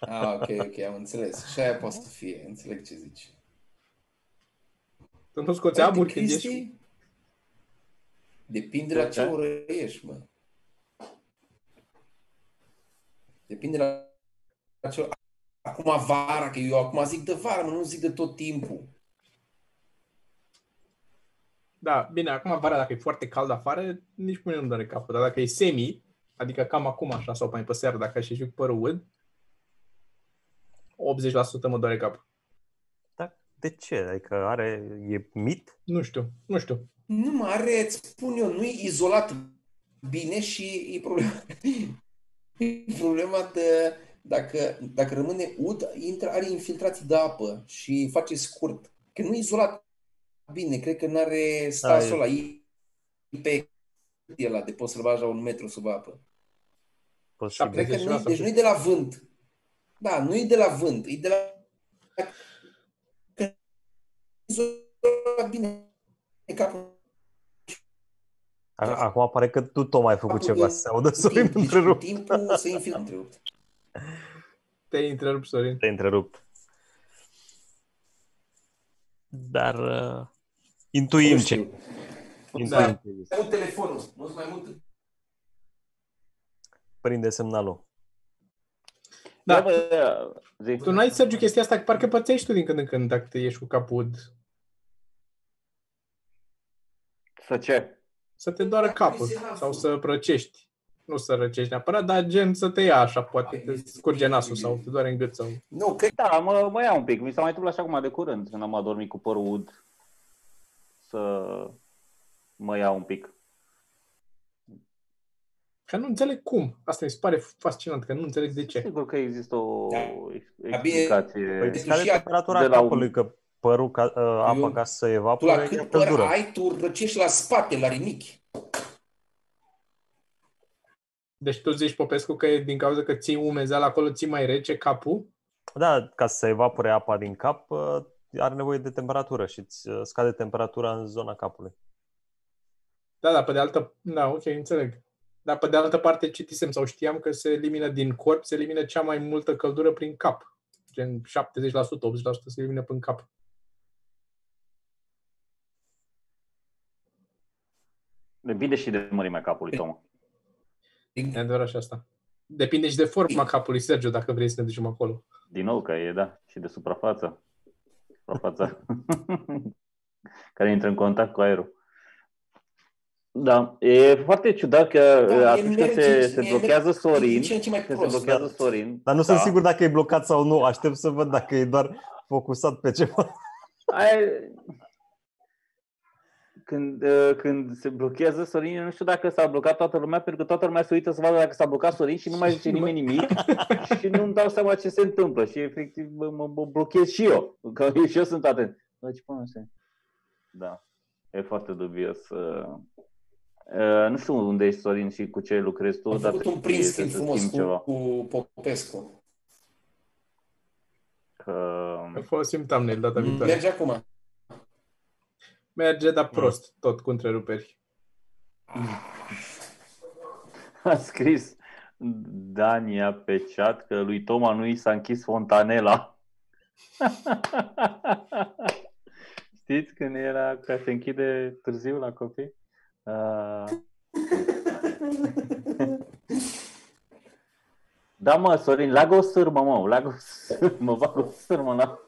Ah, ok, ok, am înțeles. Și aia poate să fie, înțeleg ce zici. Tu nu scoți Uite, aburi când Cristi, ești... Depinde la ce Da. oră ești, mă. Depinde la ce oră. Acum vara, că eu acum zic de vară, mă, nu zic de tot timpul. Da, bine, acum vara, dacă e foarte cald afară, nici pe mine nu doare capul. Dar dacă e semi, adică cam acum așa sau mai pe seară, dacă aș ieși cu părul ud, 80% mă doare capul. Dar de ce? Adică are, e mit? Nu știu, nu știu. Nu mă are, îți spun eu, nu e izolat bine și e problema, e problema de dacă, dacă rămâne ud, intră, are infiltrații de apă și face scurt. Că nu e izolat bine, cred că nu are stasul ăla, e pe ăla de poți să-l bagi la un metru sub apă. Posibil. Cred că Deci nu asta deci nu e de la vânt. Da, nu e de la vânt, e de la că e izolat bine capul A- Acum pare că tu tot mai ai făcut Capul ceva e- să se audă cu Sorin timp, deci cu întrerupt. timpul se infiltrează. întrerupt. Te-ai întrerupt, Sorin. Te-ai întrerupt. dar uh, intuim Nu ce. știu. Intuim Da. ce este. Mai mult telefonul, nu mai mult Prinde semnalul. Da. Bă, zi. Tu n-ai, Sergiu, chestia asta, parcă pățești tu din când în când dacă te ieși cu capul ud. Să ce? Să te doară Dacă capul mi se lasă. sau să răcești. Nu să răcești neapărat, dar gen să te ia așa, poate te scurge nasul sau te doare în gât sau... Nu, cred Da, mă, mă ia un pic. Mi s-a mai întâmplat și acum de curând, când am adormit cu părul ud, să mă ia un pic. Că nu înțeleg cum. Asta mi se pare fascinant, că nu înțeleg de ce. Sigur că există o Da. explicație. Păi tu scade și- temperatura de la un- capului, că părul, ca, uh, apa Eu- ca să tu la evapore, e cât păr căldură. ai, tu răcești la spate, la rinichi. Deci tu zici, Popescu, că e din cauza că ții umezeală acolo, ții mai rece capul? Da, ca să evapore apa din cap, uh, are nevoie de temperatură și îți uh, scade temperatura în zona capului. Da, da, pe de altă... Da, ok, înțeleg. Dar pe de altă parte citisem sau știam că se elimină din corp, se elimină cea mai multă căldură prin cap. Gen 70%, 80% se elimină prin cap. Depinde și de mărimea capului, Toma. E adevărat și asta. Depinde și de forma capului, Sergio, dacă vrei să ne ducem acolo. Din nou că e, da, și de suprafață. Suprafața care intră în contact cu aerul. Da, e foarte ciudat că Da, atunci el când merge- se, se el blochează merge Sorin, din ce în ce mai când se prost, blochează da. Sorin, Dar nu da, sunt sigur dacă e blocat sau nu. Aștept să văd dacă e doar focusat pe ceva. Ai... Când, uh, când se blochează Sorin, eu nu știu dacă s-a blocat toată lumea, pentru că toată lumea se uită să vadă dacă s-a blocat Sorin și nu mai zice Nu mai- nimeni nimic și nu-mi dau seama ce se întâmplă și efectiv mă, mă, mă blochez și eu, că și eu sunt atent. Bă, ce până asta e? Da, e foarte dubios. Uh, uh, nu știu unde ești Sorin și cu ce lucrezi tu, Am dar făcut un trebuie print să screen te frumos schimbi cu, ceva. cu Popescu. Că... Că folosim thumbnail data viitoare. Merge acum. Merge, dar prost, tot cu întreruperi. A scris Dania pe chat că lui Toma nu i s-a închis fontanela. Știți când era că se închide târziu la copii? Uh... Da, mă, Sorin, lag o sârmă, mă, lag o sârmă, bag o sârmă la...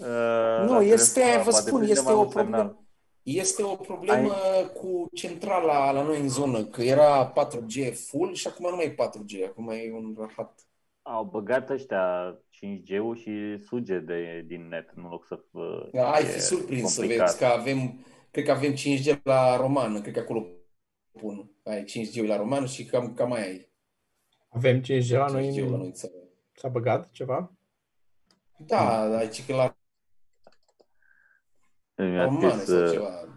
Uh, Nu, la este, telefon, vă poate spun, prinde este mai o mult semnal. problemă. Este o problemă cu centrala la noi în zonă, că era 4G full și acum nu mai e 4G, acum e un rahat. Au băgat ăștia 5G-ul și suge de, din net în loc să fă, Da, ai e fi surprins să complicat. vezi că avem, cred că avem 5G la romană, cred că acolo pun. Ai 5G la romană și cam, cam mai ai. Avem 5G la noi, 5G la în... noi în țară. s-a băgat ceva? Da, aici că la Mi-a romană scris, sau uh, ceva.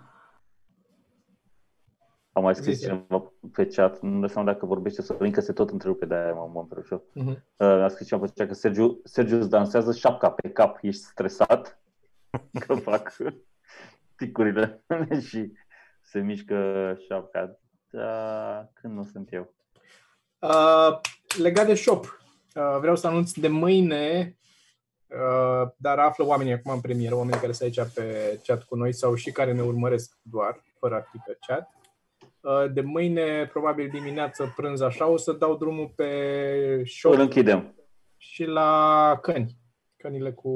Am mai scris Zi-zi. cineva pe chat, nu dau seama dacă vorbește Sorin, că se tot întrerupe, de-aia mă, mă întrerup și eu. Mhm. Uh, a scris cineva pe chat că Sergiu, Sergiu îți dansează șapca pe cap, ești stresat? Că fac ticurile și se mișcă șapca. Da, când nu sunt eu. Uh, legat de shop, uh, vreau să anunț de mâine, uh, dar află oamenii acum în premieră, oamenii care sunt aici pe chat cu noi sau și care ne urmăresc doar, fără a fi pe chat. Uh, de mâine, probabil dimineață, prânz așa, o să dau drumul pe shop Îl închidem. și la căni. Cănile cu...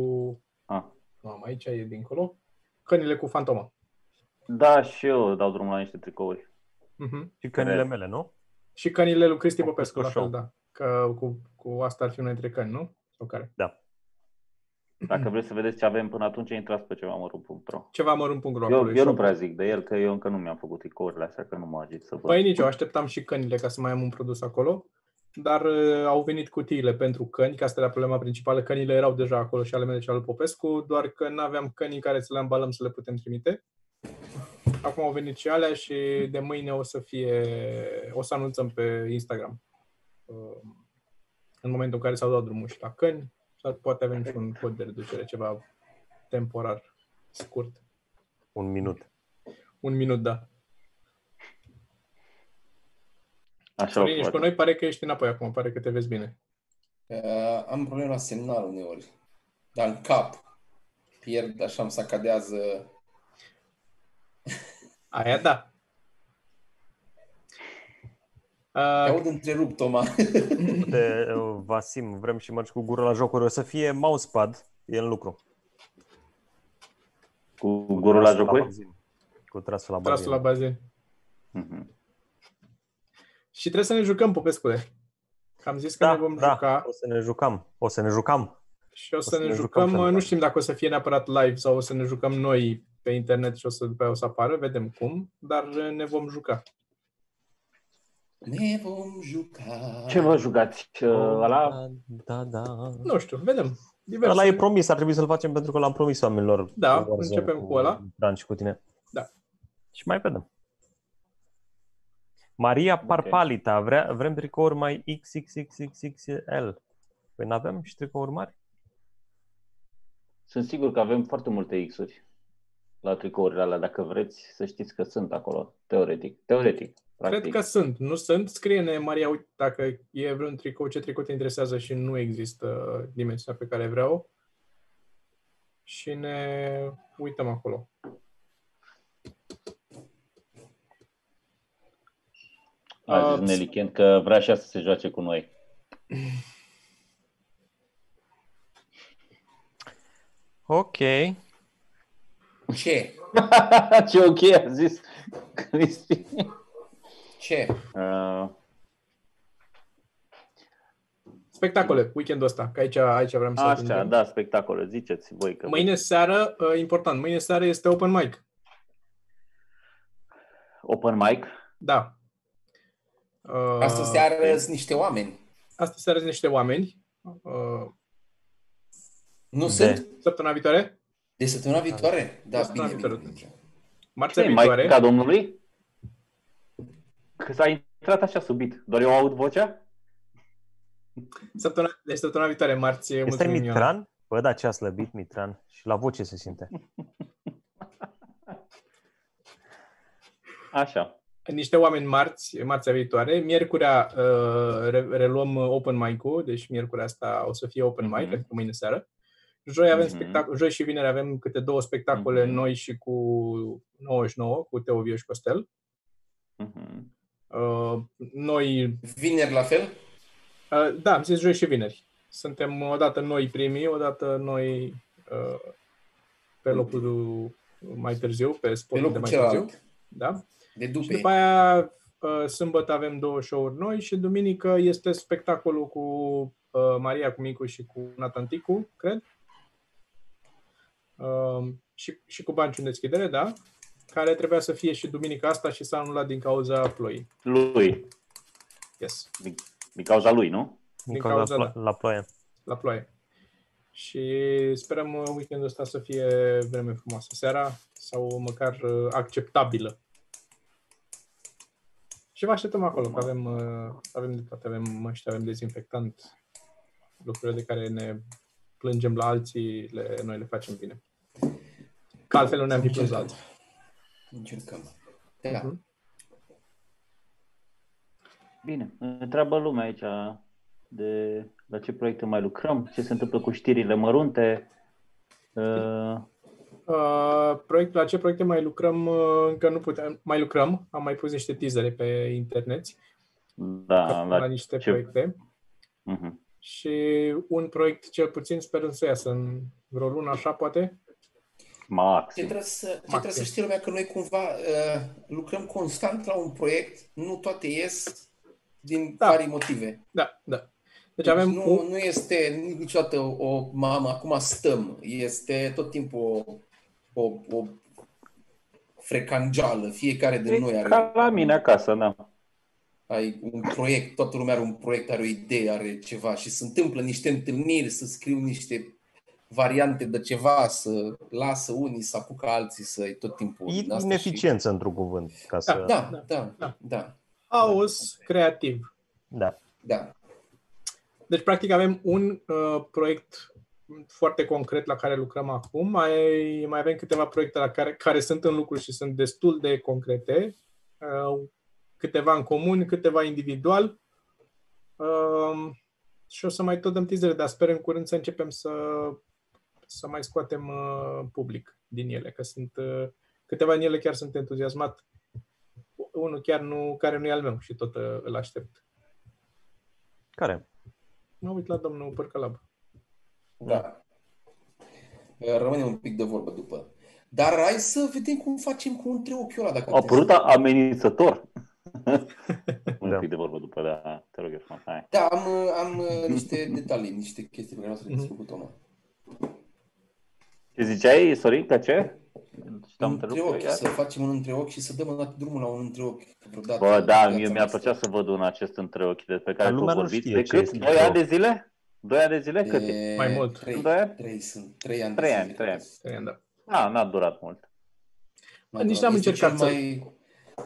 Ah. Mamă, aici e dincolo. Cănile cu fantoma. Da, și eu dau drumul la niște tricouri. Uh-huh. Și cănile Cred. mele, nu? Și cănile lui Cristi Popescu Popescu, la fel, Show. da. Că cu, cu asta ar fi una dintre căni, nu? Sau care? Dacă vreți să vedeți ce avem până atunci, intrați pe ceva mărunt.ro. Ceva mărunt.ro Eu, acolo e eu nu shop. prea zic de el, că eu încă nu mi-am făcut tricourile, așa că nu mă agit să văd. Păi nici eu așteptam și cănile ca să mai am un produs acolo, dar uh, au venit cutiile pentru căni, că asta era problema principală. Cănile erau deja acolo și ale mele și ale lui Popescu, doar că nu aveam căni în care să le ambalăm să le putem trimite. Acum au venit și alea și de mâine o să fie, o să anunțăm pe Instagram. Uh, În momentul în care s-au dat drumul și la căni, sau poate avem și un cod de reducere, ceva temporar, scurt. Un minut. Un minut, da. Așa o Sorin, ești cu face. noi? Pare că ești înapoi acum, pare că te vezi bine. Uh, am probleme la semnal uneori. Dar în cap. pierd, așa îmi sacadează. Aia da. Te Uh, aud întrerupt, Toma. De, uh, Vasim, vrem și mergi cu gură la jocuri. O să fie mousepad, e în lucru. Cu gurul la jocuri? bazin. Cu trasul la bazin. trasul la bazin. Mhm. Și trebuie să ne jucăm, Popescule. Că am zis că ne vom da, juca o să ne jucăm. O să ne jucăm. și o să, să ne, ne jucăm. jucăm nu pentru știm dacă o să fie neapărat live sau o să ne jucăm noi pe internet și o să după aia o să apară, vedem cum, dar ne vom juca. Ne vom juca. Ce vă jugați? Uh, Ăla? Da, da. Nu știu, vedem. Diverse. Ăla e promis, ar trebui să-l facem pentru că l-am promis oamenilor. Da, cu Warzone, începem cu ăla. Bran și cu tine. Da. Și mai vedem. Maria Parpalita, vrea, vrem tricouri mai XXXXXL. Păi n-avem și tricouri mari? Sunt sigur că avem foarte multe X-uri la tricourile alea, dacă vreți să știți că sunt acolo, teoretic. Teoretic, practic. Cred că sunt. Nu sunt? Scrie-ne, Maria, uite, dacă e vreun tricou, ce tricou te interesează și nu există dimensiunea pe care vreau. Și ne uităm acolo. A zis Uh, Nelly Kent că vrea și ea să se joace cu noi. Ok. Ce? Ce ok a zis Cristi. Ce? Uh, Spectacole, weekendul ăsta, că aici, aici vrem să așa, ajungem. da, spectacole, ziceți voi că... Mâine seară, uh, important, mâine seară este open mic. Open mic? Da. Uh, Asta seară sunt niște oameni. Asta seară sunt niște oameni. Uh, Nu De. sunt? săptămâna viitoare, De săptămâna viitoare? Da, Săptămâna bine, bine. viitoare. bine. marțea Ce, viitoare. Maica Domnului? Că s-a intrat așa subit. Doar eu aud vocea? Săptămâna, deci săptămâna viitoare, marți. Este mulțumim, Ioana. Mitran? Bă, da, ce a slăbit Mitran și la voce se simte. Așa. niște oameni marți, marțea viitoare. Miercurea uh, re- reluăm open mic-ul, deci miercurea asta o să fie open mic, Mhm. adică mâine seară. Joi avem Mhm. spectacol, joi și vineri avem câte două spectacole Mhm. noi și cu 99, cu Teo Viu și Costel. Mhm. Uh, noi, Vineri la fel? uh, da, am zis joi și vineri. Suntem odată noi primii, odată noi uh, pe locul mai târziu, pe Pe spotul de locul mai târziu. celălalt. Da? De Și după. după aia, uh, sâmbătă avem două show-uri noi și duminică este spectacolul cu uh, Maria cu Micu și cu Nathan Ticu, cred. Uh, și, și cu Banciu în deschidere, da? Care trebuia să fie și duminica asta și s-a anulat din cauza ploii. Lui. Yes, Din, din cauza lui, nu? Din Din cauza cauza, la, la ploaie. la ploaie. Și sperăm uh, weekendul ăsta să fie vreme frumoasă. Seara sau măcar uh, acceptabilă. Și vă așteptăm acolo, că avem, uh, avem de toate, avem măști, avem dezinfectant, lucruri de care ne plângem la alții, le, noi le facem bine. Că altfel nu ne-am fi plâns la alții. Încercăm. Da. Mhm. Bine. Întreabă lumea aici de la ce proiecte mai lucrăm, ce se întâmplă cu știrile mărunte. Uh, Uh, proiectul, la ce proiecte mai lucrăm? Uh, încă nu putem, mai lucrăm, am mai pus niște teasere pe internet da, la, la niște ce- proiecte. Mhm. Și un proiect, cel puțin, sperăm să iasă în vreo lună, așa, poate. Ce Maxim. trebuie să, ce Maxim. trebuie să știe lumea că noi cumva uh, lucrăm constant la un proiect, nu toate ies din Da. vari motive. Da, da. Deci Deci avem nu, un, nu este niciodată o mamă, acum stăm. Este tot timpul o, o, o frecangeală. Fiecare din noi E are ca la mine acasă, da. Ai un proiect, toată lumea are un proiect, are o idee, are ceva și se întâmplă niște întâlniri, să scriu niște variante de ceva, să lasă unii, să apucă alții să tot timpul din asta Ineficiență, într-un cuvânt. Ca să... Și... Da, da, Da. da, da, haos creativ. da. da. Deci, practic, avem un uh, proiect foarte concret la care lucrăm acum. Mai, mai avem câteva proiecte la care, care sunt în lucru și sunt destul de concrete. Uh, câteva în comun, câteva individual. Uh, și o să mai tot dăm teasere, dar sper în curând să începem să, să mai scoatem uh, public din ele, că sunt uh, câteva din ele chiar sunt entuziasmat. Unul chiar nu, care nu e al meu și tot uh, îl aștept. Care? Mă uit la domnul Părcălab. Da. Rămâne un pic de vorbă după. Dar hai să vedem cum facem cu între ochiul ăla. Dacă A apărut amenințător. Un Da. pic de vorbă după, da, te rog eu frumos, hai. Da, am, am uh, niște detalii, niște chestii pe care vreau să le discut cu Toma. Ce ziceai, Sorin, că ce? Și te-am Între întrerupt ochi, eu, ia. să facem un între ochi și să dăm o dată drumul la un între ochi. Vreodată Bă, în da, viața mie mi-a noastră. plăcea să văd un acest între ochi de pe care Dar tu lumea nu vorbiți. știe De ce cât? este 2 între ani de ochi. zile? 2 ani de zile? Cât e? E Mai mult. Trei, Doi ani? trei sunt, trei ani. de Trei zile. ani, trei ani. Trei ani, da. Da, n-a durat mult. Mai Nici doar. n-am Este încercat cel să- mai,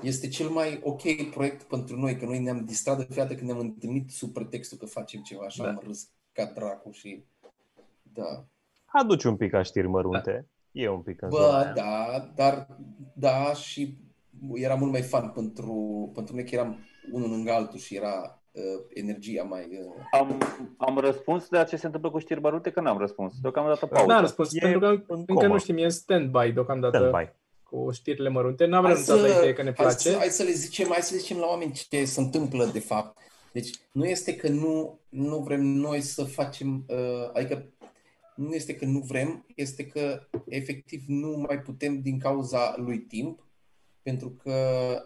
Este cel mai ok proiect pentru noi, că noi ne-am distrat de fiată când ne-am întâlnit sub pretextul că facem ceva așa, Da. am râs ca dracu și... Da. Aduci un pic ca știri mărunte. E un pic în zona Bă, aia. da, dar da și era mult mai fan pentru, pentru noi că eram unul lângă altul și era uh, energia mai... Uh, Am, am răspuns de ce se întâmplă cu știri bărute, că n-am răspuns. Deocamdată pauză. N-a răspuns, E pentru că în încă coma. nu știm, e în stand-by deocamdată Stand-by. Cu știrile mărunte. N-am Hai renunțat la să, ideea că ne hai, place. să, hai, să le zicem, hai să le zicem la oameni ce se întâmplă de fapt. Deci nu este că nu, nu vrem noi să facem, uh, adică nu este că nu vrem, este că efectiv nu mai putem din cauza lui timp, pentru că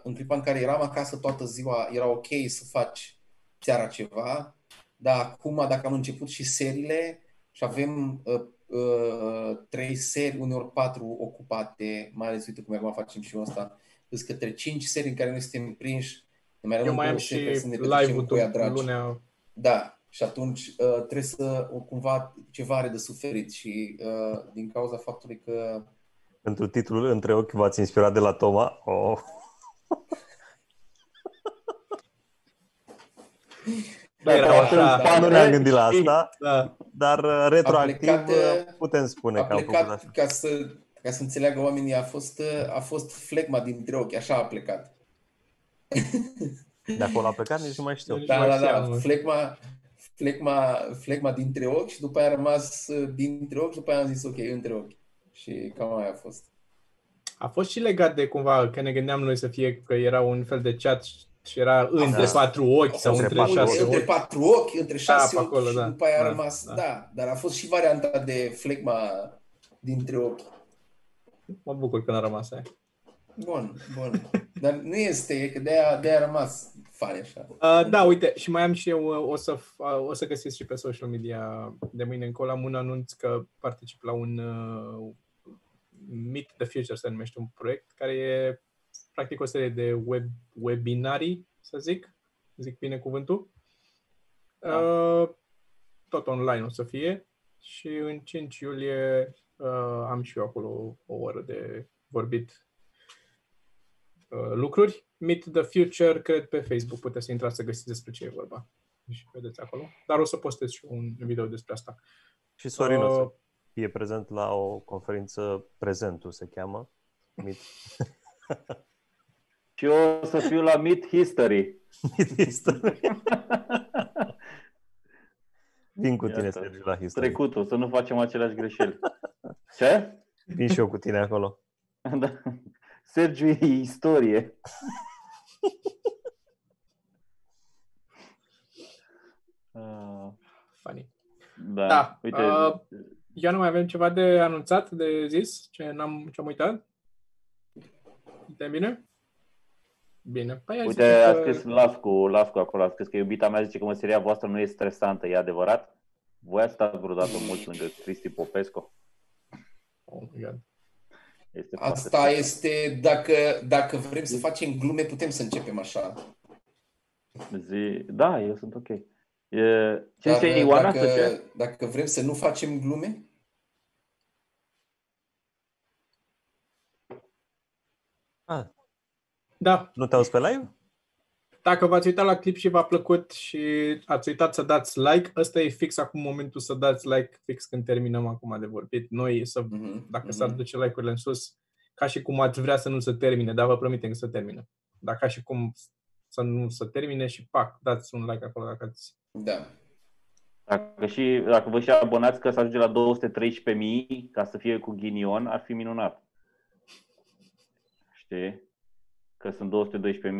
în clipa în care eram acasă toată ziua era ok să faci seara ceva, dar acum dacă am început și seriile și avem uh, uh, trei seri, uneori patru ocupate, mai ales uite cum acum facem și eu asta, sunt către cinci seri în care noi suntem prinși, ne mai Eu rămân mai am două seri care și să ne petrecem live-ul cu ea tu dragi. lunea. Da, și atunci uh, trebuie să uh, cumva ceva are de suferit și uh, din cauza faptului că Pentru titlul Între ochi v-ați inspirat de la Toma. Oh. Da, era Da, așa. da, nu ne-am gândit la asta, Da. dar uh, retroactiv plecat, uh, uh, putem spune a că am făcut plecat, așa. ca să, ca să înțeleagă oamenii, a fost, uh, a fost flegma dintre ochi, așa a plecat. De acolo a plecat, nici nu mai știu. Deci- Da, mai da, da, seamă. flegma, flegma, flegma dintre ochi și după aia a rămas uh, dintre ochi și după aia am zis ok, între ochi. Și cam aia a fost. A fost și legat de cumva că ne gândeam noi să fie că era un fel de chat și era între Da. patru ochi sau Între între patru șase între ochi. patru ochi, între șase pe ochi acolo, și da. după aia a Da, rămas, da. da. dar a fost și varianta de flegma dintre ochi. Mă bucur că n-a rămas aia. Bun, bun. Dar nu este, e că de-aia, de-aia a rămas fare așa. Uh, da, uite, și mai am și eu, uh, o să, f- uh, o să găsiți și pe social media de mâine încolo, am un anunț că particip la un uh, Meet the Future, se numește un proiect, care e practic o serie de web, webinarii, să zic, zic bine cuvântul. Uh, tot online o să fie și în 5 iulie uh, am și eu acolo o oră de vorbit uh, lucruri. Meet the Future, cred, pe Facebook. Puteți să intrați să găsiți despre ce e vorba. Și vedeți acolo. Dar o să postez și un video despre asta. Și Sorin o să Uh, fie prezent la o conferință, Prezentul se cheamă. Meet. Și eu o să fiu la Meet History. Vin cu tine, Iată. Sergiu, la History. Trecutul, să nu facem aceleași greșeli. Ce? Vin și eu cu tine acolo. Da. Sergiu e istorie. Ah, Funny. Da, Da, uite, uh, Eu nu mai avem ceva de anunțat, de zis? Ce n-am ce am uitat? De bine? Bine. Păi hai uite, să a zic că- scris Lascu, Lascu acolo, a scris că iubita mea zice că meseria voastră nu e stresantă, e adevărat? Voi ați stat vreodată mult lângă Cristi Popescu? Oh my God. Este foarte Asta stresant. este, dacă, dacă vrem să facem glume, putem să începem așa. Zi... Da, eu sunt ok. E... Ce Dar zice Ioana? dacă, Să ce? dacă vrem să nu facem glume, Ah, Da, nu te auzi pe live? dacă v-ați uitat la clip și v-a plăcut și ați uitat să dați like, ăsta e fix acum momentul să dați like, fix când terminăm acum de vorbit. Noi, să, Mhm, dacă mhm. s-ar duce like-urile în sus, ca și cum ați vrea să nu se termine, dar vă promitem că să termină. Dar ca și cum să nu se termine și pac, dați un like acolo dacă ați da. Dacă, și, dacă vă și abonați că să ajunge la 213.000 ca să fie cu ghinion, ar fi minunat. Știi? Că sunt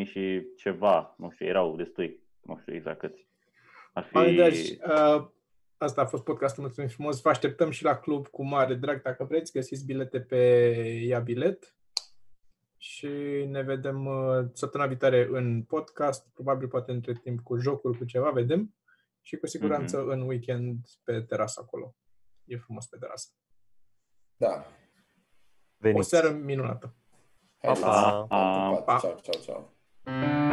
212.000 și ceva, nu știu, erau destui, nu știu exact câți. Ar fi... Oameni dragi, uh, asta a fost podcastul, mulțumim frumos. Vă așteptăm și la club cu mare drag dacă vreți. Găsiți bilete pe Ia Bilet. Și ne vedem uh, săptămâna viitoare în podcast, probabil poate între timp cu jocuri, cu ceva, vedem. Și cu siguranță în weekend pe terasă acolo. E frumos pe terasă. Da. O Veniți. seară minunată. 好、そ好なんで。